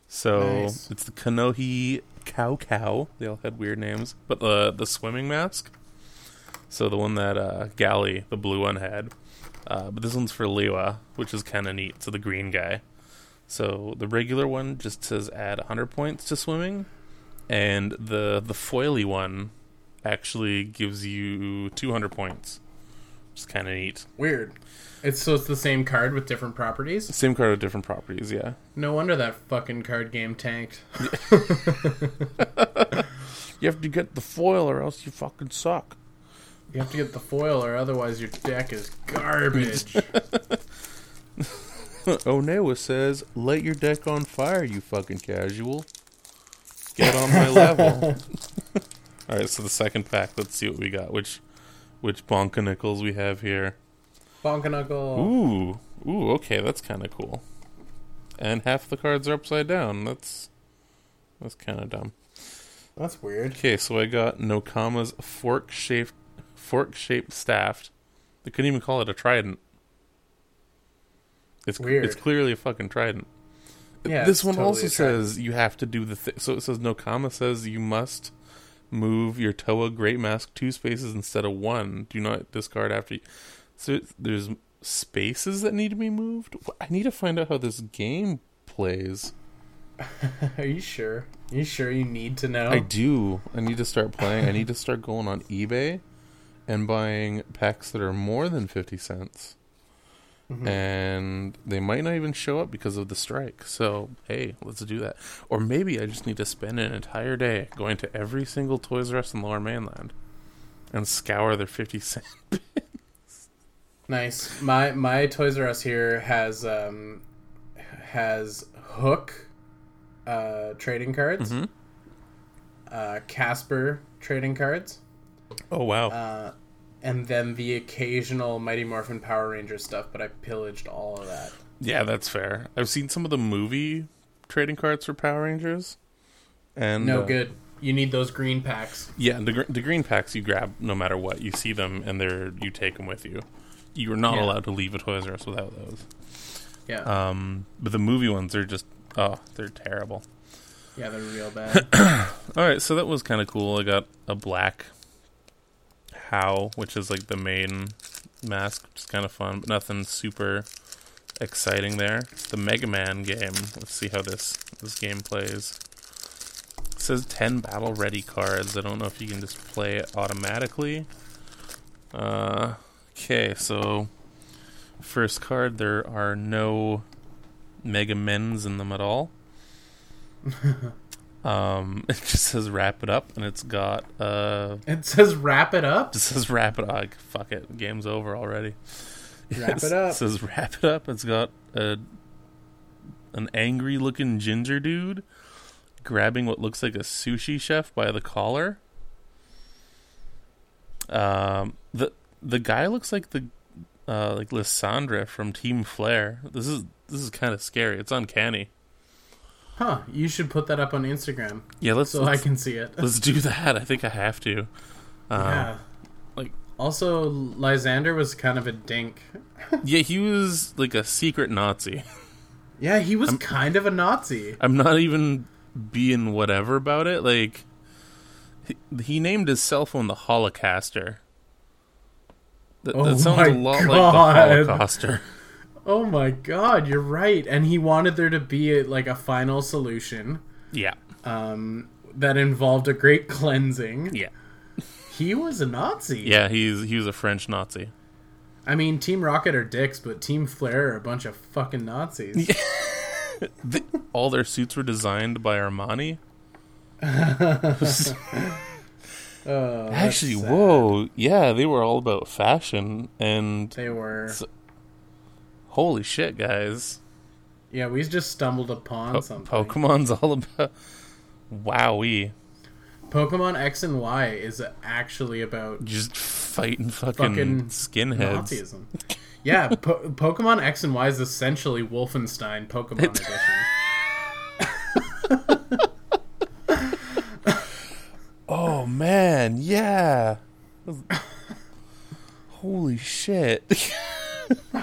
So Nice. it's the Kanohi Kaukau. They all had weird names, but the the swimming mask. So the one that uh, Gali, the blue one, had. Uh, but this one's for Lewa, which is kind of neat. So the green guy. So the regular one just says add 100 points to swimming, and the the foily one actually gives you 200 points, which is kind of neat. Weird. It's so it's the same card with different properties. Same card with different properties, yeah. No wonder that fucking card game tanked. [LAUGHS] You have to get the foil, or else you fucking suck. You have to get the foil, or otherwise your deck is garbage. [LAUGHS] Onewa says, "Light your deck on fire, you fucking casual. Get on my [LAUGHS] level." [LAUGHS] All right, so the second pack. Let's see what we got. Which, which bonka nickels we have here? Bonkanuggle. Ooh, ooh, okay, that's kind of cool. And half the cards are upside down. That's that's kind of dumb. That's weird. Okay, so I got Nokama's fork shaped fork shaped staff. They couldn't even call it a trident. It's Weird. It's clearly a fucking trident. Yeah, this one totally also says you have to do the thi- so it says Nokama says you must move your Toa Great Mask two spaces instead of one. Do not discard after. You. So there's spaces that need to be moved. I need to find out how this game plays. [LAUGHS] Are you sure? Are you sure you need to know? I do. I need to start playing. I need to start going on eBay and buying packs that are more than 50 cents. Mhm. And they might not even show up because of the strike. So, hey, let's do that. Or maybe I just need to spend an entire day going to every single Toys R Us in Lower Mainland and scour their 50 cent. [LAUGHS] Nice. My my Toys R Us here has um has Hook uh trading cards, Mhm. uh Casper trading cards, Oh, wow. uh and then the occasional Mighty Morphin Power Ranger stuff, but I pillaged all of that. yeah, that's fair. I've seen some of the movie trading cards for Power Rangers. And No uh, good. You need those green packs. Yeah, the gr- the green packs you grab no matter what. You see them and they're you take them with you. You are not Yeah. allowed to leave a Toys R Us without those. Yeah. Um, but the movie ones are just oh, they're terrible. yeah, they're real bad. [COUGHS] All right, so that was kind of cool. I got a black Hau, which is like the main mask, which is kind of fun, but nothing super exciting there. The Mega Man game. Let's see how this this game plays. It says 10 battle ready cards. I don't know if you can just play it automatically. Uh, okay, so first card, there are no Mega Men's in them at all. [LAUGHS] Um, [LAUGHS] it just says wrap it up, and it's got uh, it says wrap it up. it says wrap it. Like fuck it, game's over already. Wrap it [LAUGHS] up. It says wrap it up. It's got a an angry looking ginger dude grabbing what looks like a sushi chef by the collar. Um, the the guy looks like the uh like Lysandre from Team Flare. This is this is kind of scary. It's uncanny. Huh. You should put that up on Instagram Yeah, let's so I let's, can see it. [LAUGHS] let's do that. I think I have to. Um, yeah. like- also Lysandre was kind of a dink. [LAUGHS] Yeah, he was like a secret Nazi. Yeah, he was kind of a Nazi. I'm not even being whatever about it. Like, he, he named his cell phone the Holocaster. That, Oh that sounds my a lot God. like the Holocauster. [LAUGHS] Oh my god, you're right. And he wanted there to be a, like a final solution Yeah, um, that involved a great [LAUGHS] cleansing. yeah, He was a Nazi. yeah. He's he was a French Nazi. I mean, Team Rocket are dicks, but Team Flare are a bunch of fucking Nazis. [LAUGHS] The, all their suits were designed by Armani. [LAUGHS] Oh, Actually, sad. whoa, yeah, they were all about fashion and They were. So- holy shit, guys. Yeah, we just stumbled upon Po- something. Pokemon's all about. [LAUGHS] Wowie, Pokemon X and Y is actually about just fighting fucking, Fucking skinheads. Nazism. [LAUGHS] Yeah, po- Pokemon X and Y is essentially Wolfenstein Pokemon edition. [LAUGHS] Oh man, yeah. Holy shit. [LAUGHS]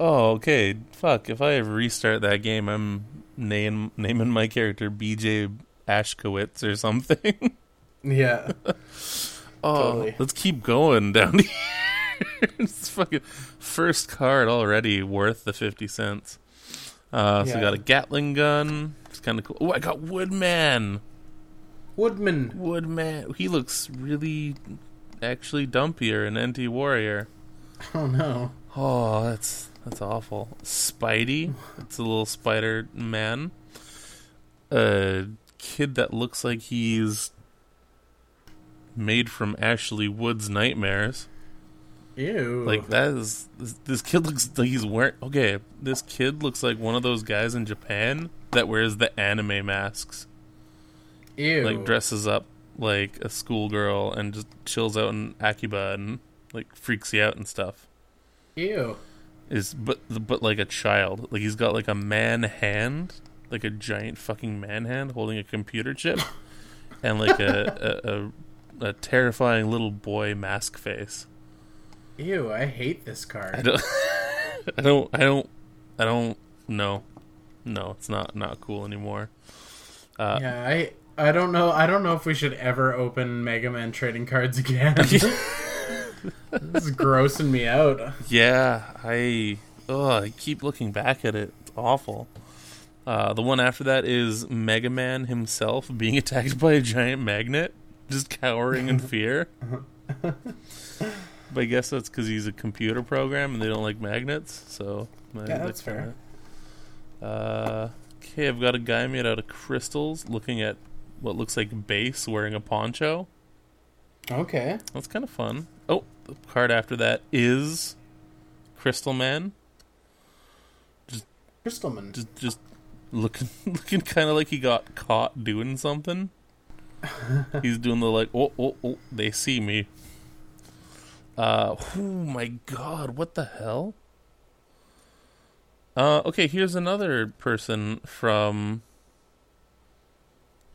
oh, okay. Fuck. If I restart that game, I'm name, naming my character BJ Ashkowitz or something. [LAUGHS] Yeah, [LAUGHS] Oh, Totally. let's keep going down here. it's fucking first card already worth the 50 cents. Uh, so Yeah. we got a Gatling gun. It's kind of cool. Oh, I got Woodman. Woodman. Woodman. He looks really, actually dumpier in NT Warrior. Oh no. Oh, that's that's awful. Spidey. It's a little Spider Man. A kid that looks like he's made from Ashley Wood's nightmares. Ew. Like that is this, this kid looks like he's wearing. Okay, this kid looks like one of those guys in Japan that wears the anime masks. Ew. like dresses up like a schoolgirl and just chills out in Akiba and like freaks you out and stuff. Ew. Is but but like a child. Like he's got like a man hand, like a giant fucking man hand holding a computer chip, [LAUGHS] and like a a, a, a terrifying little boy mask face. Ew. I hate this I card. don't, [LAUGHS] I don't, I don't, I don't know. No, it's not not cool anymore. Uh, yeah, I. I don't know. I don't know if we should ever open Mega Man trading cards again. [LAUGHS] this is grossing me out. Yeah, I oh, I keep looking back at it. It's awful. Uh, the one after that is Mega Man himself being [LAUGHS] attacked by a giant magnet, just cowering in [LAUGHS] fear. but I guess that's because he's a computer program and they don't like magnets. So Yeah, that's that fair. kinda- Uh, okay, I've got a guy made out of crystals, looking at what looks like base, wearing a poncho. Okay. That's kind of fun. Oh, the card after that is Crystal Man. Just Crystalman. Just, just looking, [LAUGHS] looking kind of like he got caught doing something. [LAUGHS] He's doing the like, oh, oh, oh, they see me. Uh, oh my god, what the hell? Uh, okay, here's another person from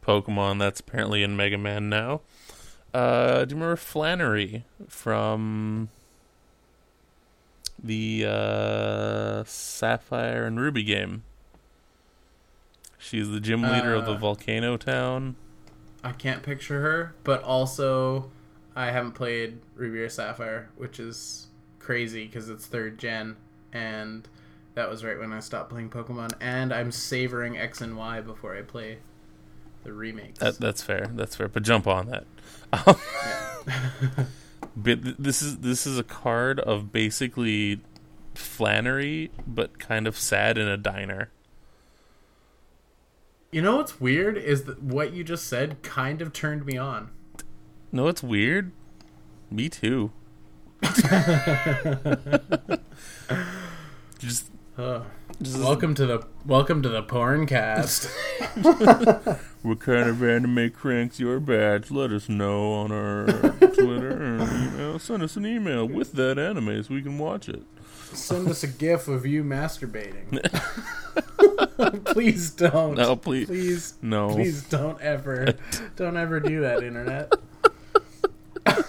Pokemon that's apparently in Mega Man now. Uh, do you remember Flannery from the uh, Sapphire and Ruby game? She's the gym leader of the Uh, volcano town. I can't picture her, but also I haven't played Ruby or Sapphire, which is crazy because it's third gen, and that was right when I stopped playing Pokemon. And I'm savoring X and Y before I play the remakes. That, that's fair. That's fair. But jump on that. Um, [LAUGHS] but th- this is this is a card of basically Flannery, but kind of sad in a diner. you know what's weird is that what you just said kind of turned me on. No, it's weird. Me too. [LAUGHS] just, Ugh. Just welcome to the welcome to the porn cast. [LAUGHS] What kind of anime cranks your batch? Let us know on our Twitter or email. Send us an email with that anime so we can watch it. Send us a gif of you masturbating. [LAUGHS] please don't. No, please. Please No. Please don't ever, don't ever do that, internet. [LAUGHS]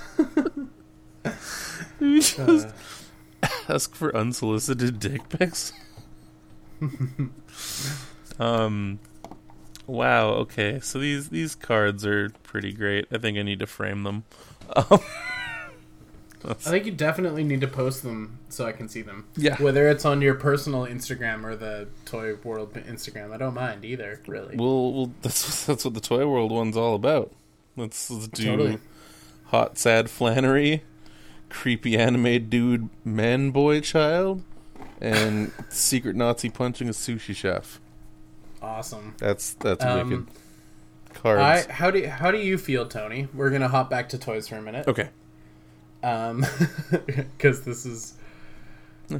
You just Uh, ask for unsolicited dick pics. Um. Wow. Okay. So these these cards are pretty great. I think I need to frame them. Um, [LAUGHS] I think you definitely need to post them so I can see them. yeah. Whether it's on your personal Instagram or the Toy World Instagram, I don't mind either. Really. Well, well, [LAUGHS] that's that's what the Toy World one's all about. Let's, let's do Totally. hot, sad Flannery, creepy anime dude, man, boy, child, and secret Nazi punching a sushi chef. Awesome. That's that's Um, wicked. I Cards. how do how do you feel, Tony? We're gonna hop back to toys for a minute. okay. Um, [LAUGHS] because this is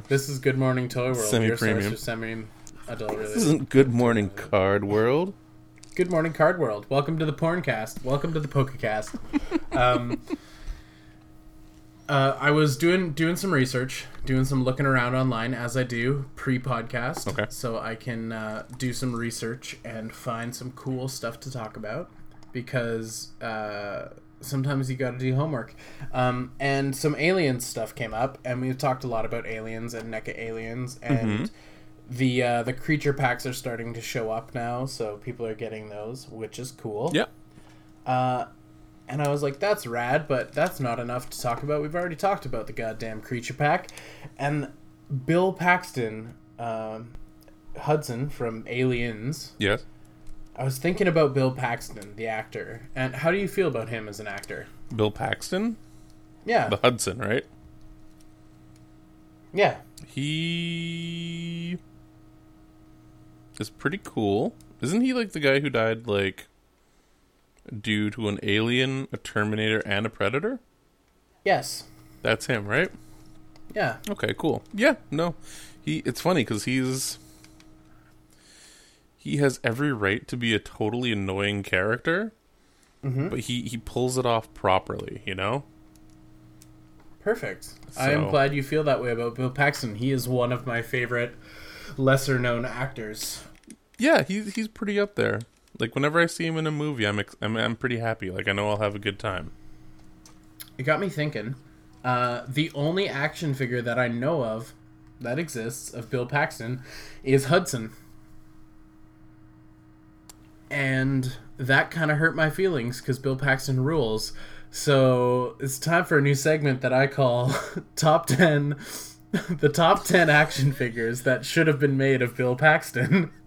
this is Good Morning Toy World. Semi-premium. semi adult This isn't Good Morning Card World. Good Morning Card World. Welcome to the Porncast. Welcome to the Pokecast. [LAUGHS] um, uh, I was doing doing some research, doing some looking around online as I do pre-podcast, Okay. so I can uh, do some research and find some cool stuff to talk about because uh, sometimes you got to do homework. Um, and some alien stuff came up, and we've talked a lot about aliens and NECA aliens and. The uh, the creature packs are starting to show up now, so people are getting those, which is cool. Yeah. Uh, and I was like, that's rad, but that's not enough to talk about. We've already talked about the goddamn creature pack. And Bill Paxton, um, Hudson from Aliens, Yes. I was thinking about Bill Paxton, the actor. And how do you feel about him as an actor? Bill Paxton, Yeah. the Hudson, right? yeah. He is pretty cool. Isn't he like the guy who died like due to an alien, a Terminator, and a Predator? Yes. That's him, right? Yeah. Okay, cool. Yeah, no, he. It's funny because he's he has every right to be a totally annoying character, Mhm. but he he pulls it off properly. You know. Perfect. I am glad you feel that way about Bill Paxton. He is one of my favorite lesser known actors. Yeah, he's he's pretty up there. Like whenever I see him in a movie, I'm ex- I'm I'm pretty happy. Like I know I'll have a good time. It got me thinking. Uh, the only action figure that I know of that exists of Bill Paxton is Hudson. And that kind of hurt my feelings because Bill Paxton rules. So it's time for a new segment that I call [LAUGHS] Top 10 [LAUGHS] the top 10 action figures that should have been made of Bill Paxton. [LAUGHS]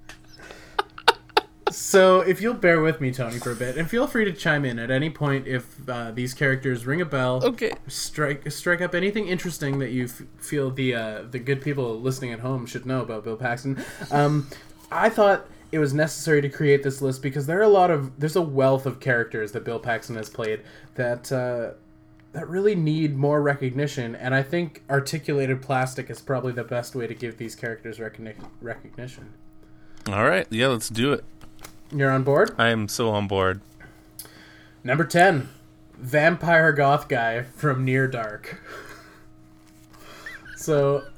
So, if you'll bear with me, Tony, for a bit, and feel free to chime in at any point if uh, these characters ring a bell, Okay. strike strike up anything interesting that you f- feel the uh, the good people listening at home should know about Bill Paxton. Um, I thought it was necessary to create this list because there are a lot of there's a wealth of characters that Bill Paxton has played that uh, that really need more recognition, and I think articulated plastic is probably the best way to give these characters recogni- recognition. All right. Yeah, let's do it. You're on board. I am so on board. Number 10, Vampire Goth Guy from Near Dark. [LAUGHS] So, [LAUGHS]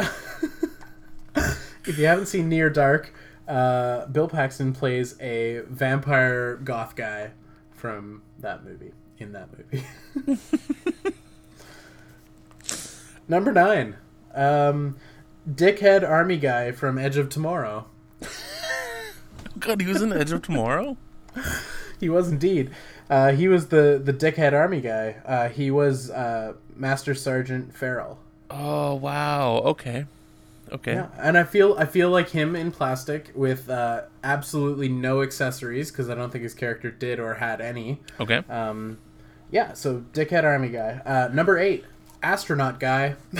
if you haven't seen Near Dark, uh, Bill Paxton plays a vampire goth guy from that movie, in that movie. [LAUGHS] Number 9, um, Dickhead Army Guy from Edge of Tomorrow. God, he was in Edge of Tomorrow. He was indeed. Uh, he was the the dickhead army guy. Uh, he was uh, Master Sergeant Farrell. Oh wow. Okay. Okay. Yeah, and I feel I feel like him in plastic with uh, absolutely no accessories because I don't think his character did or had any. Okay. Um, yeah, so dickhead army guy. Uh, number eight, astronaut guy. [LAUGHS]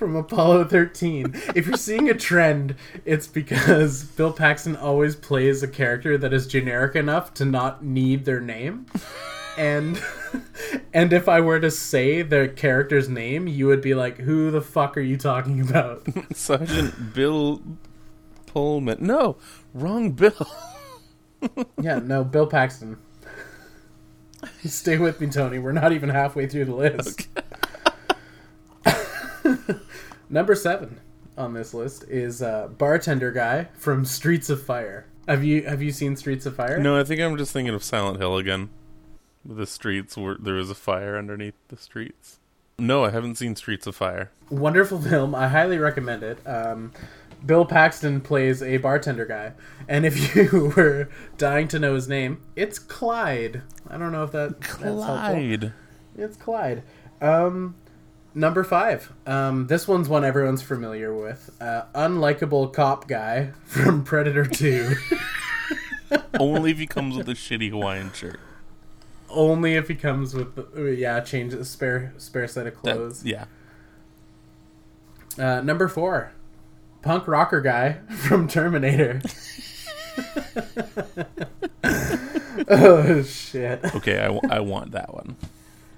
From Apollo 13. If you're seeing a trend, it's because Bill Paxton always plays a character that is generic enough to not need their name. And [LAUGHS] and if I were to say the character's name, you would be like, "Who the fuck are you talking about?" [LAUGHS] Sergeant Bill Pullman. No, wrong Bill. [LAUGHS] yeah, no, Bill Paxton. Stay with me, Tony. We're not even halfway through the list. Number seven on this list is uh, bartender guy from Streets of Fire. Have you have you seen Streets of Fire? no, I think I'm just thinking of Silent Hill again. The streets where there was a fire underneath the streets. No, I haven't seen Streets of Fire. Wonderful film. I highly recommend it. Um, Bill Paxton plays a bartender guy, and if [LAUGHS] you were dying to know his name, it's Clyde. I don't know if that that's helpful. Clyde. It's Clyde. Um, number five. Um, this one's one everyone's familiar with. Uh, unlikable cop guy [LAUGHS] from Predator Two. [LAUGHS] Only if he comes with a shitty Hawaiian shirt. Only if he comes with the, yeah, change a spare spare set of That- clothes. yeah. Uh, number four. punk rocker guy [LAUGHS] from Terminator. oh shit. Okay, I, w- I want that one.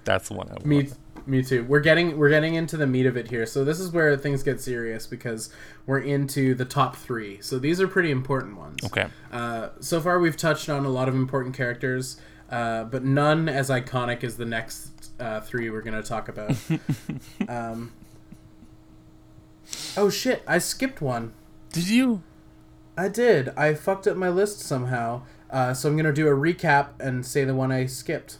That's the one I want. Me, me too. We're getting we're getting into the meat of it here. So this is where things get serious because we're into the top three. So these are pretty important ones. Okay. Uh, so far, we've touched on a lot of important characters, uh, but none as iconic as the next uh, three we're going to talk about. [LAUGHS] um, oh shit! I skipped one. Did you? I did. I fucked up my list somehow. Uh, so I'm going to do a recap and say the one I skipped.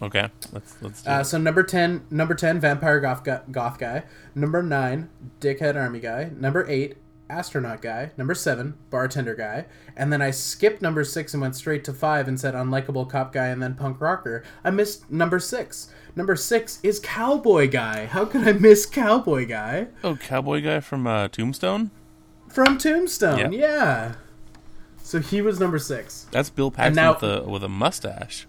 Okay. Let's let's do Uh, it. so number ten, number ten, vampire goth guy, goth guy. Number nine, dickhead army guy. Number eight, astronaut guy. Number seven, bartender guy. And then I skipped number six and went straight to five and said unlikable cop guy and then punk rocker. I missed number six. Number six is cowboy guy. How could I miss cowboy guy Oh, cowboy guy from uh, Tombstone. from Tombstone? Yeah. Yeah. So he was number six. That's Bill Paxton now- with a with a mustache.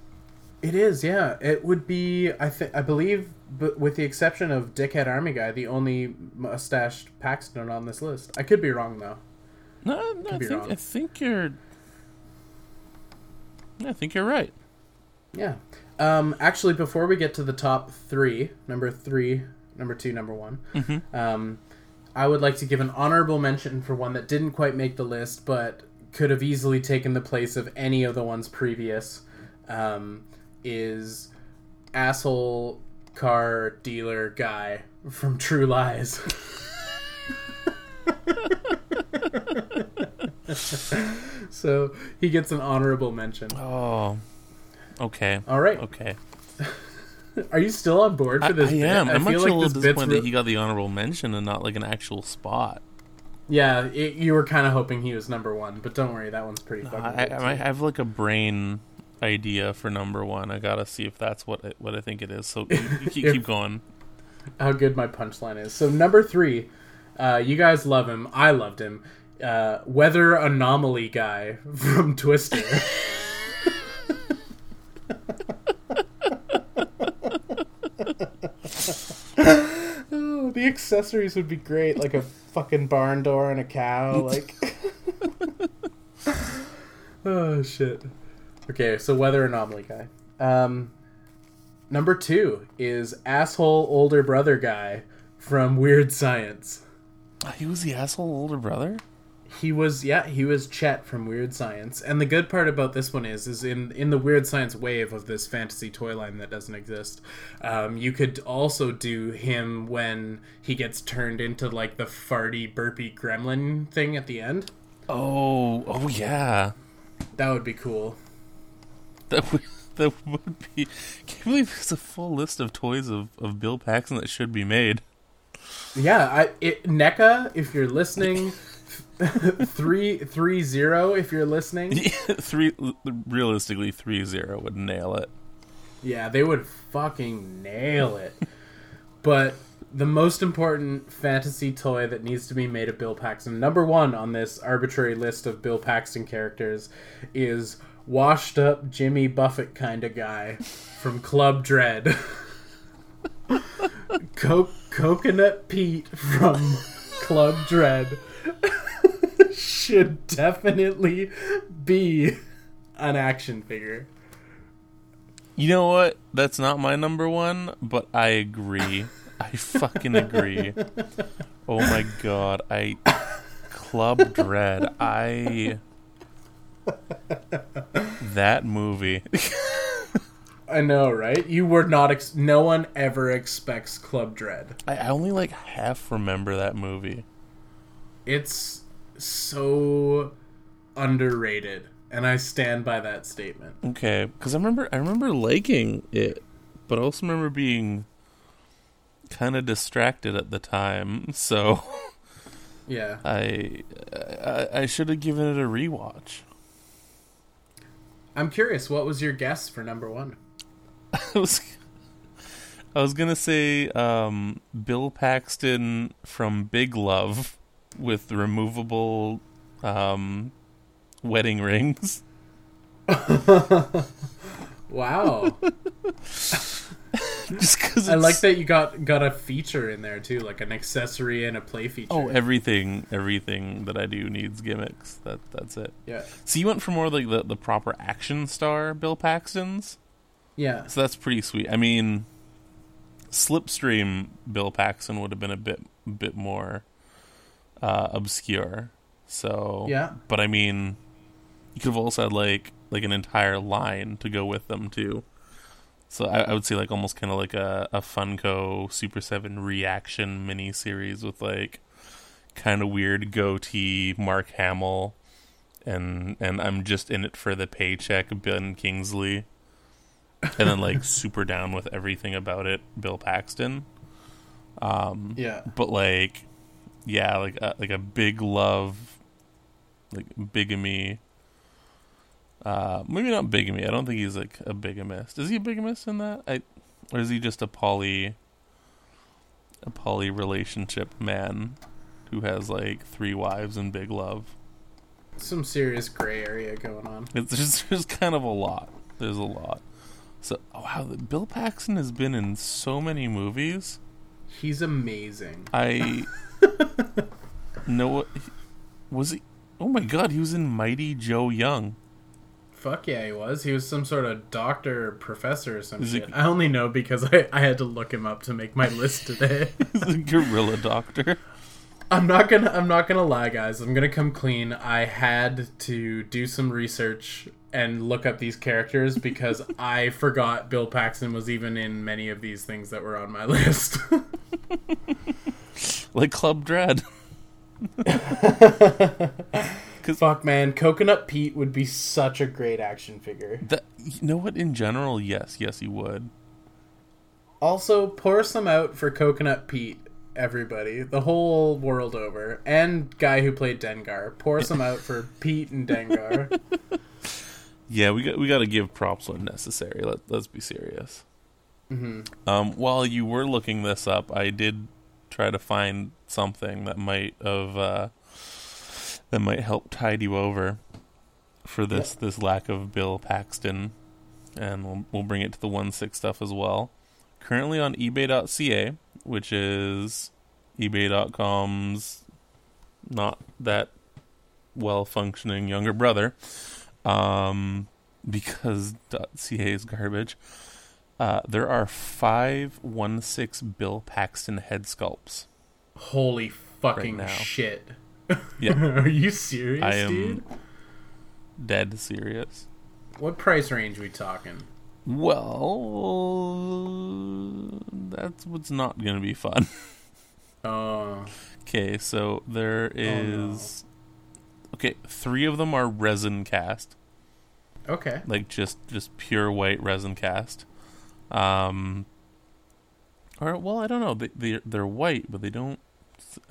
It is, yeah. It would be, I think, I believe, but with the exception of Dickhead Army Guy, the only mustached Paxton on this list. I could be wrong though. No, no I think wrong. I think you're. I think you're right. Yeah. Um, actually, before we get to the top three, number three, number two, number one, um, I would like to give an honorable mention for one that didn't quite make the list, but could have easily taken the place of any of the ones previous. Um, is asshole car dealer guy from True Lies. [LAUGHS] so he gets an honorable mention. Oh. Okay. All right. Okay. [LAUGHS] Are you still on board for this? I am. bit? I'm feel actually a like little this bit's disappointed re- that he got the honorable mention and not like an actual spot. Yeah, it, you were kind of hoping he was number one, but don't worry, that one's pretty fucking I, good. I might have like a brain idea for number one. I gotta see if that's what I, what I think it is. So [LAUGHS] you, you keep, keep going. How good my punchline is. So number three, uh, you guys love him. I loved him. Uh, weather anomaly guy [LAUGHS] from Twister. [LAUGHS] oh, the accessories would be great, like a fucking barn door and a cow. Like, oh shit. Okay, so weather anomaly guy. Um, number two is asshole older brother guy from Weird Science. Ah, He was the asshole older brother. He was yeah, he was Chet from Weird Science. And the good part about this one is is in in the Weird Science wave of this fantasy toy line that doesn't exist. Um, you could also do him when he gets turned into like the farty burpy gremlin thing at the end. Oh, oh yeah. That would be cool. That would [LAUGHS] that would be. Can't believe there's a full list of toys of, of Bill Paxton that should be made. Yeah, I it, NECA, if you're listening, [LAUGHS] three three zero if you're listening. [LAUGHS] three realistically three zero would nail it. Yeah, they would fucking nail it. but the most important fantasy toy that needs to be made of Bill Paxton, number one on this arbitrary list of Bill Paxton characters, is washed up Jimmy Buffett kind of guy from Club Dread. Co- Coconut Pete from Club Dread should definitely be an action figure. You know what? That's not my number one, but I agree. I fucking agree. Oh my god, I Club Dread. I that movie. [LAUGHS] I know, right? You were not. Ex- no one ever expects Club Dread. I, I only like half remember that movie. It's so underrated, and I stand by that statement. Okay, because I remember I remember liking it, but I also remember being kind of distracted at the time. So Yeah, I I, I should have given it a rewatch. I'm curious. What was your guess for number one? [LAUGHS] I was I was gonna say um, Bill Paxton from Big Love with removable um, wedding rings. [LAUGHS] Wow, [LAUGHS] [LAUGHS] Just because I like that you got got a feature in there too, like an accessory and a play feature. Oh, everything, everything that I do needs gimmicks. That that's it. yeah, So you went for more like the the proper action star Bill Paxton's. yeah. So that's pretty sweet. I mean, Slipstream Bill Paxton would have been a bit bit more uh, obscure. So Yeah. but I mean, you could have also had like like an entire line to go with them too. So I, I would say like almost kind of like a a Funko Super Seven reaction mini series with like kind of weird goatee Mark Hamill, and and I'm just in it for the paycheck Ben Kingsley, and then like [LAUGHS] super down with everything about it Bill Paxton. Um, Yeah. but like yeah like a, like a big love like bigamy uh maybe not bigamy i don't think he's like a bigamist is he a bigamist in that i or is he just a poly a poly relationship man who has like three wives and big love Some serious gray area going on. it's just there's kind of a lot there's a lot so oh, wow bill paxton has been in so many movies He's amazing. I [LAUGHS] know what was he? Oh my god, he was in Mighty Joe Young. Fuck yeah, he was. He was some sort of doctor professor or some Is it- I only know because I, I had to look him up to make my list today. [LAUGHS] He's a gorilla doctor. I'm not gonna I'm not gonna lie guys. I'm gonna come clean. I had to do some research and look up these characters because [LAUGHS] I forgot Bill Paxton was even in many of these things that were on my [LAUGHS] list. Like Club Dread. Fuck man, Coconut Pete would be such a great action figure. That you know what? In general, yes, yes, he would. Also, pour some out for Coconut Pete, everybody, the whole world over, and guy who played Dengar. Pour some out for [LAUGHS] Pete and Dengar. Yeah, we got we got to give props when necessary. Let let's be serious. Mm-hmm. Um, while you were looking this up, I did try to find something that might have uh, that might help tide you over for this this lack of Bill Paxton, and we'll we'll bring it to the one six stuff as well. Currently on eBay.ca, which is eBay.com's not that well functioning younger brother, um, because .ca is garbage. Uh, there are five one six Bill Paxton head sculpts. Holy fucking now. shit. [LAUGHS] Yeah. Are you serious, I am dude? dead serious. What price range we talking? Well, that's what's not going to be fun. [LAUGHS] Oh, Okay, so there no. Okay, three of them are resin cast, okay. like just just pure white resin cast. Um, or well, I don't know. They they they're white, but they don't.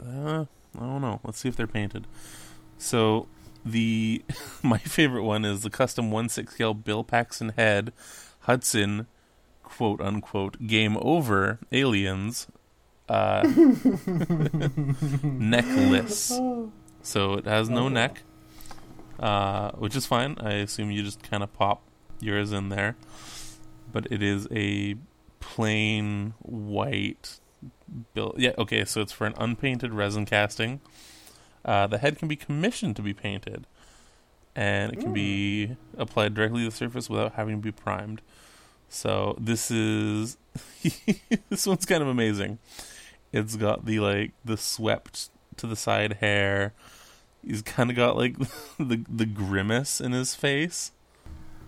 Uh, I don't know. Let's see if they're painted. So the [LAUGHS] my favorite one is the custom one six scale Bill Paxton head Hudson quote unquote game over aliens uh [LAUGHS] neckless. [LAUGHS] So it has no neck. Uh which is fine. I assume you just kind of pop yours in there. But it is a plain white bill. Yeah, okay, so it's for an unpainted resin casting. Uh, the head can be commissioned to be painted, and it can be applied directly to the surface without having to be primed. So this is [LAUGHS] this one's kind of amazing. It's got the like the swept to the side hair. He's kind of got like [LAUGHS] the the grimace in his face,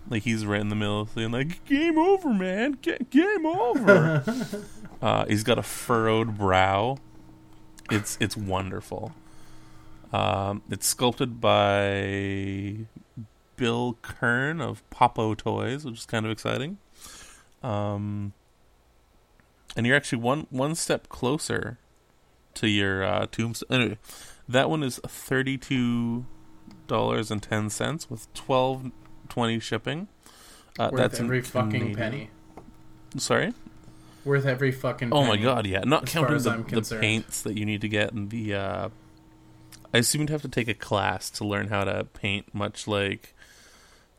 like he's right in the middle of saying like "Game over, man! Ga- game over!" [LAUGHS] uh, he's got a furrowed brow. It's it's wonderful. Um, it's sculpted by Bill Kern of Popo Toys, which is kind of exciting. Um, and you're actually one one step closer to your uh, tombstone. Anyway, that one is thirty two dollars and ten cents with twelve twenty shipping. Uh, that's every fucking Canadian. penny. Sorry. Worth every fucking. Oh my penny. god, yeah. Not as far counting as the, the concerned. paints that you need to get and the uh I assume you'd have to take a class to learn how to paint much like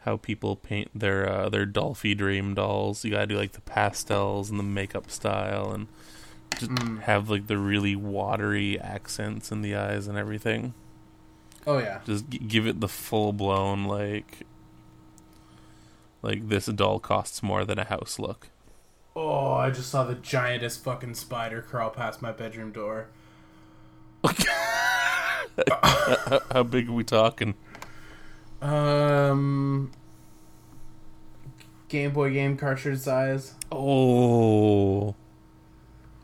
how people paint their uh, their Dollfie Dream dolls. You gotta do like the pastels and the makeup style, and just Mm. have like the really watery accents in the eyes and everything. Oh yeah. Just g- give it the full blown like like this doll costs more than a house look. Oh, I just saw the giantest fucking spider crawl past my bedroom door. how, how big are we talking? Um, Game Boy game cartridge size. Oh,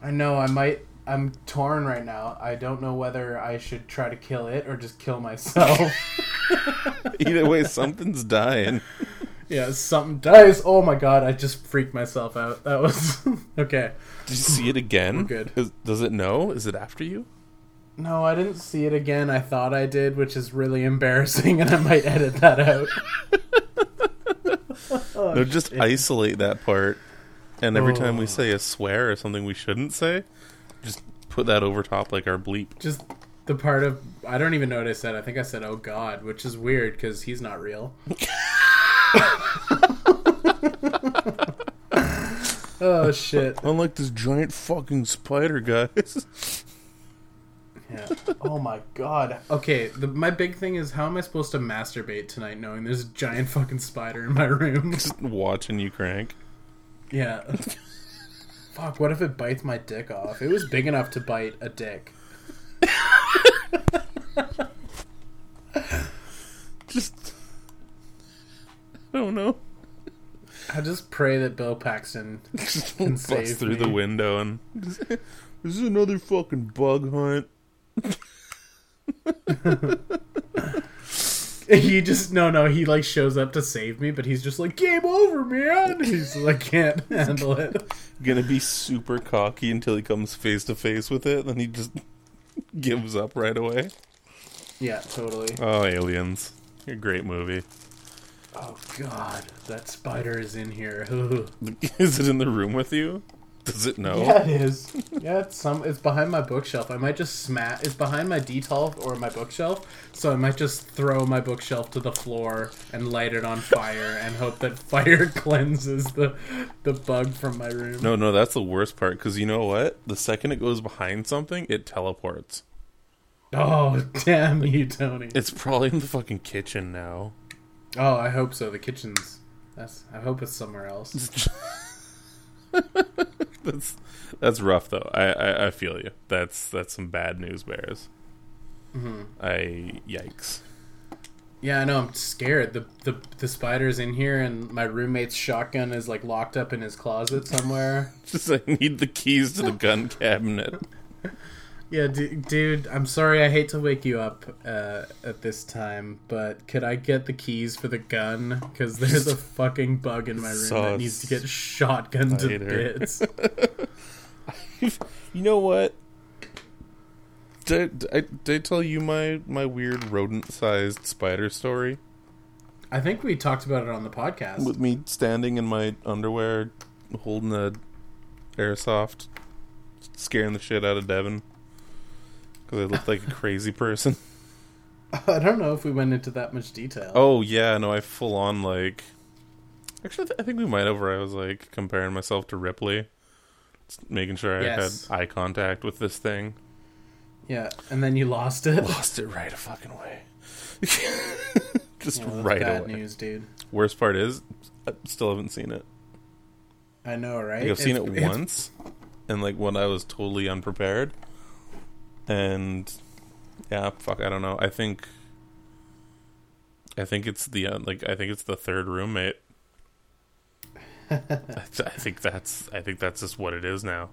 I know. I might. I'm torn right now. I don't know whether I should try to kill it or just kill myself. [LAUGHS] either way, something's dying. Yeah, something dies. Oh my god! I just freaked myself out. That was [LAUGHS] okay. Did you see it again? We're good. Is- does it know? Is it after you? No, I didn't see it again. I thought I did, which is really embarrassing, and I might edit that out. [LAUGHS] [LAUGHS] Oh, No, just shit. isolate that part. And every time we Oh. say a swear or something we shouldn't say, just put that over top like our bleep. just the part of I don't even know what I said. I think I said "Oh God," which is weird because he's not real. Oh shit! Unlike this giant fucking spider, guys. Yeah. Oh my god. Okay. The, my big thing is how am I supposed to masturbate tonight, knowing there's a giant fucking spider in my room? [LAUGHS] just watching you crank. yeah. Fuck. What if it bites my dick off? It was big enough to bite a dick. Just. I don't know. I just pray that Bill Paxton [LAUGHS] Just Can bust save through the window and. This is another fucking bug hunt. [LAUGHS] He just no no he like shows up to save me, but he's just like game over, man. [LAUGHS] He's like can't handle it. Gonna be super cocky until he comes face to face with it, then he just gives up right away. Yeah, totally. Oh, Aliens. A great movie. Oh god, that spider is in here. [LAUGHS] [LAUGHS] is it in the room with you? Does it know? Yeah, it is. Yeah, it's some. It's behind my bookshelf. I might just smash. It's behind my detolf or my bookshelf, so I might just throw my bookshelf to the floor and light it on fire and hope that [LAUGHS] fire cleanses the the bug from my room. No, no, that's the worst part because you know what? The second it goes behind something, it teleports. Oh damn you, Tony. It's probably in the fucking kitchen now. Oh, I hope so. The kitchen's. That's. I hope it's somewhere else. [LAUGHS] that's that's rough though. I, I I feel you. That's that's some bad news bears. hmm I yikes. Yeah, I know. I'm scared. The the the spider's in here, and my roommate's shotgun is like locked up in his closet somewhere. [LAUGHS] Just I need the keys to the gun cabinet. [LAUGHS] Yeah, d- dude, I'm sorry. I hate to wake you up uh, at this time, but could I get the keys for the gun? Because there's a [LAUGHS] fucking bug in my room Sauce. that needs to get shotgunned to bits. [LAUGHS] you know what? Did, did, I, did I tell you my, my weird rodent sized spider story? I think we talked about it on the podcast. With me standing in my underwear holding a airsoft, scaring the shit out of Devin. Because I looked like a crazy person. [LAUGHS] [LAUGHS] I don't know if we went into that much detail. Oh, yeah, no, I full on like. Actually, I, th- I think we might have where I was like comparing myself to Ripley. Just making sure I Yes. had eye contact with this thing. Yeah, and then you lost it. [LAUGHS] Lost it right a fucking way. Just Yeah, right bad away. news, dude. Worst part is, I still haven't seen it. I know, right? Like, I've seen It's- it it's- once, and like when I was totally unprepared, and yeah, fuck, I don't know. I think, I think it's the uh, like I think it's the third roommate. [LAUGHS] I, th- I think that's I think that's just what it is now.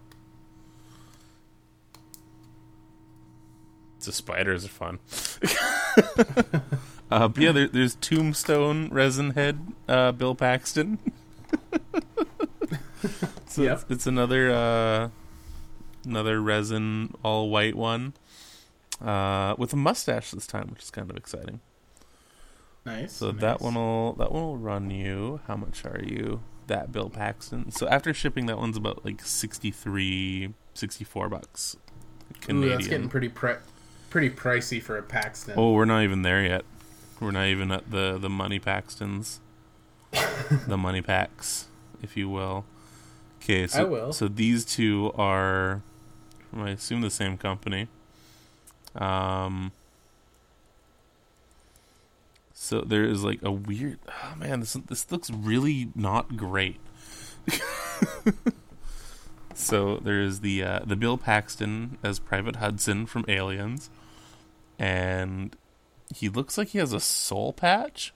The spiders are fun. [LAUGHS] uh, but yeah, there, there's Tombstone resin head, uh, Bill Paxton. [LAUGHS] so Yep. it's, it's another uh, another resin all white one uh, with a mustache this time, which is kind of exciting. Nice. So nice. that one will that one will run you. How much are you? That Bill Paxton. So after shipping, that one's about like 63, 64 bucks Ooh, that's getting pretty pri- pretty pricey for a Paxton. oh, we're not even there yet. We're not even at the the money Paxtons. [LAUGHS] the money packs, if you will. Okay, so I will. so these two are, I assume the same company. Um. So there is like a weird. Oh man, this this looks really not great. [LAUGHS] so there is the uh, the Bill Paxton as Private Hudson from Aliens, and he looks like he has a soul patch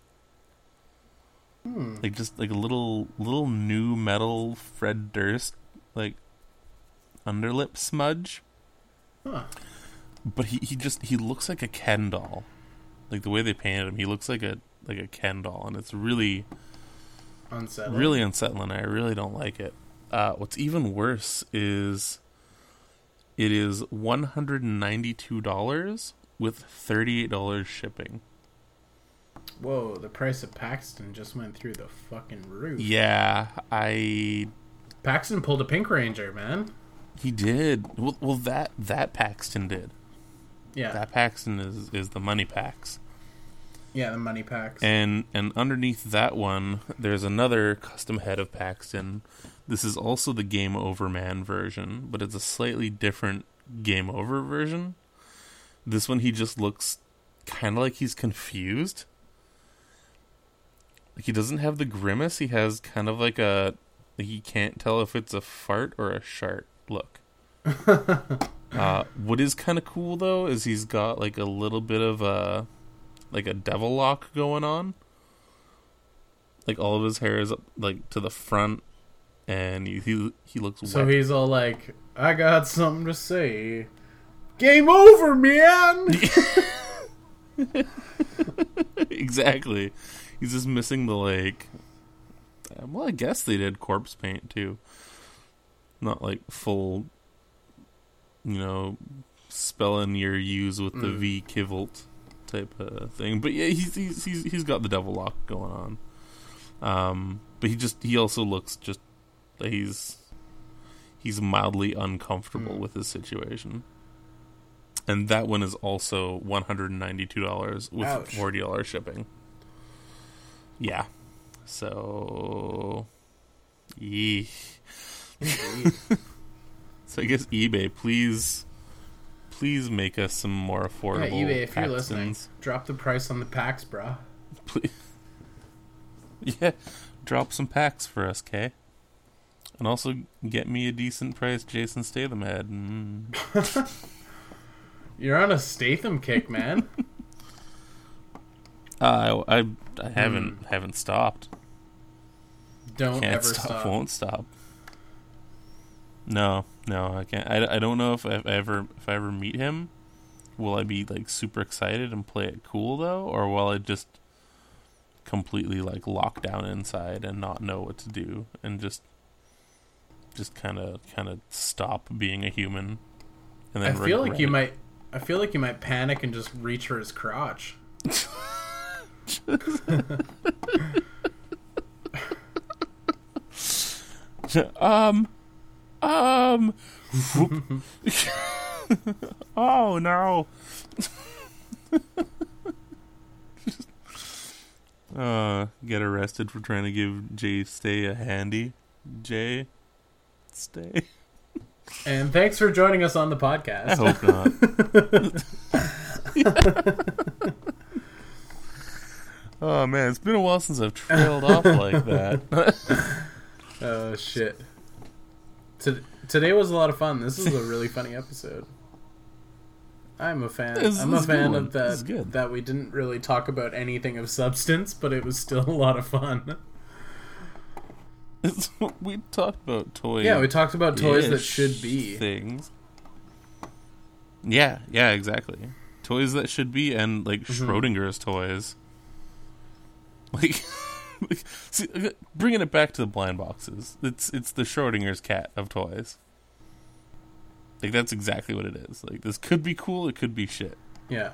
Hmm. like just like a little little new metal Fred Durst like underlip smudge. Huh. But he, he just he looks like a Ken doll. Like the way they painted him, he looks like a like a Ken doll, and it's really Unsettling. really unsettling. I really don't like it. Uh, what's even worse is it is one hundred and ninety two dollars with thirty eight dollars shipping. Whoa, the price of Paxton just went through the fucking roof. Yeah, I Paxton pulled a Pink Ranger, man. He did. Well, well that that Paxton did. Yeah. That Paxton is is the money packs. yeah, the money packs. And and underneath that one, there's another custom head of Paxton. This is also the Game Over Man version, but it's a slightly different Game Over version. This one he just looks kind of like he's confused. Like he doesn't have the grimace. He has kind of like a like he can't tell if it's a fart or a shart look. [LAUGHS] uh, what is kind of cool though is he's got like a little bit of a like a devil lock going on. Like all of his hair is up, like to the front, and he he, he looks so wet. he's all like, I got something to say. Game over, man! [LAUGHS] exactly. He's just missing the like. Well, I guess they did corpse paint too. Not like full, you know, spelling your U's with the Mm. V Kivolt type of thing. But yeah, he's he's he's, he's got the devil lock going on. Um, but he just he also looks just he's he's mildly uncomfortable Mm. with his situation. And that one is also one hundred and ninety two dollars with Ouch. forty dollars shipping. Yeah. So Eesh. [LAUGHS] So I guess eBay, please please make us some more yeah, affordable eBay, if you're listening, drop the price on the packs, bruh. Please. [LAUGHS] Yeah, drop some packs for us, Kay. And also get me a decent price Jason Statham head. Mm. [LAUGHS] You're on a Statham kick, man. Uh, I, I haven't haven't stopped. Don't Can't ever stop, stop. Won't stop. No, no, I can't. I, I don't know if I ever if I ever meet him, will I be like super excited and play it cool though, or will I just completely like lock down inside and not know what to do and just just kind of kind of stop being a human? And then I feel like you it? might. I feel like you might panic and just reach for his crotch. [LAUGHS] [LAUGHS] um, um, [LAUGHS] oh no. [LAUGHS] uh, get arrested for trying to give Jay Stay a handy. Jay Stay. And thanks for joining us on the podcast. I hope not. [LAUGHS] oh man, it's been a while since I've trailed off like that. Oh shit. To- today was a lot of fun. This is a really funny episode. I'm a fan. This- I'm this a is a good fan of that. good. That we didn't really talk about anything of substance, but it was still a lot of fun. It's, we talked about toys. Yeah, we talked about toys that should be. things. Yeah, yeah, exactly. Toys that should be, and like Mhm. Schrodinger's toys. Like [LAUGHS] [LAUGHS] see, uh, bringing it back to the blind boxes. It's it's the Schrodinger's cat of toys. Like that's exactly what it is. Like this could be cool. It could be shit. Yeah.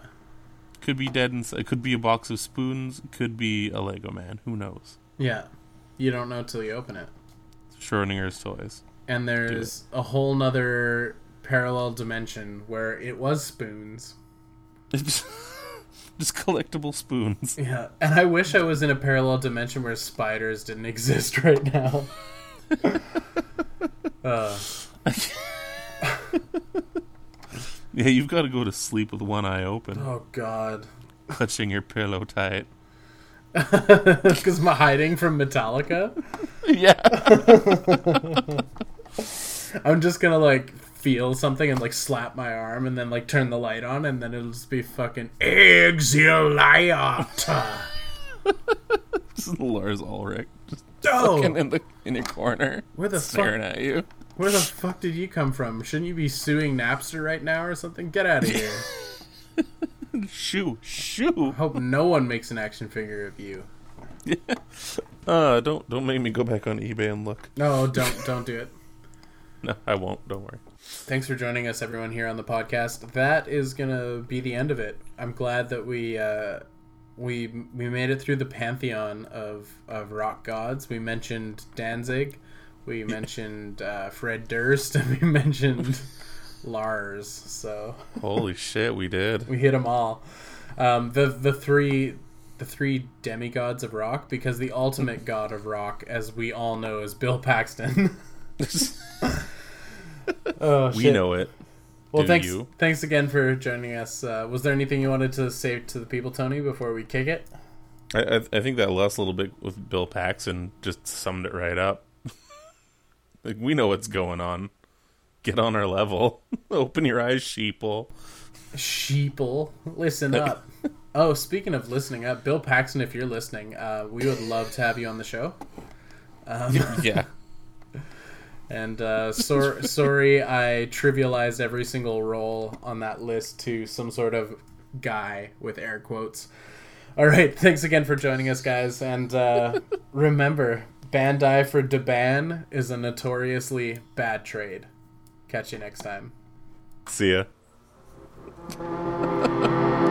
Could be dead inside. It could be a box of spoons. Could be a Lego man. Who knows? Yeah. You don't know till you open it. Schrodinger's toys. And there's a whole nother parallel dimension where it was spoons. [LAUGHS] [LAUGHS] Just collectible spoons. Yeah, and I wish I was in a parallel dimension where spiders didn't [LAUGHS] exist right now. [LAUGHS] uh, Yeah, you've got to go to sleep with one eye open, oh God, clutching your pillow tight. because I'm hiding from Metallica. Yeah. I'm just gonna like feel something and like slap my arm and then like turn the light on and then it'll just be fucking Exiliata. [LAUGHS] Just Lars Ulrich, just Oh, fucking in the in your corner, where the staring fuck? at you. Where the fuck did you come from? Shouldn't you be suing Napster right now or something? Get out of here. [LAUGHS] Shoo, shoo. Hope no one makes an action figure of you. [LAUGHS] Uh, don't don't make me go back on eBay and look. No, don't don't do it. No, I won't. Don't worry. Thanks for joining us, everyone, here on the podcast. That is gonna be the end of it. I'm glad that we uh, we we made it through the pantheon of of rock gods. We mentioned Danzig, we [LAUGHS] mentioned uh, Fred Durst, and we mentioned [LAUGHS] Lars. So Holy shit, we did. we hit them all. Um, the the three the three demigods of rock, because the ultimate [LAUGHS] god of rock, as we all know, is Bill Paxton. Oh, we shit. know it. Well, Do thanks. you? Thanks again for joining us. Uh, was there anything you wanted to say to the people, Tony, before we kick it? I, I, I think that last little bit with Bill Paxton just summed it right up. [LAUGHS] like we know what's going on. Get on our level. [LAUGHS] Open your eyes, sheeple. Sheeple, listen up. [LAUGHS] oh, speaking of listening up, Bill Paxton, if you're listening, uh, we would love to have you on the show. Um, Yeah. And uh, sor- [LAUGHS] sorry, I trivialized every single role on that list to some sort of guy with air quotes. All right, thanks again for joining us, guys. And uh, [LAUGHS] remember, Bandai for Deban is a notoriously bad trade. Catch you next time. See ya.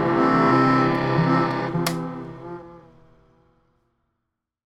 [LAUGHS]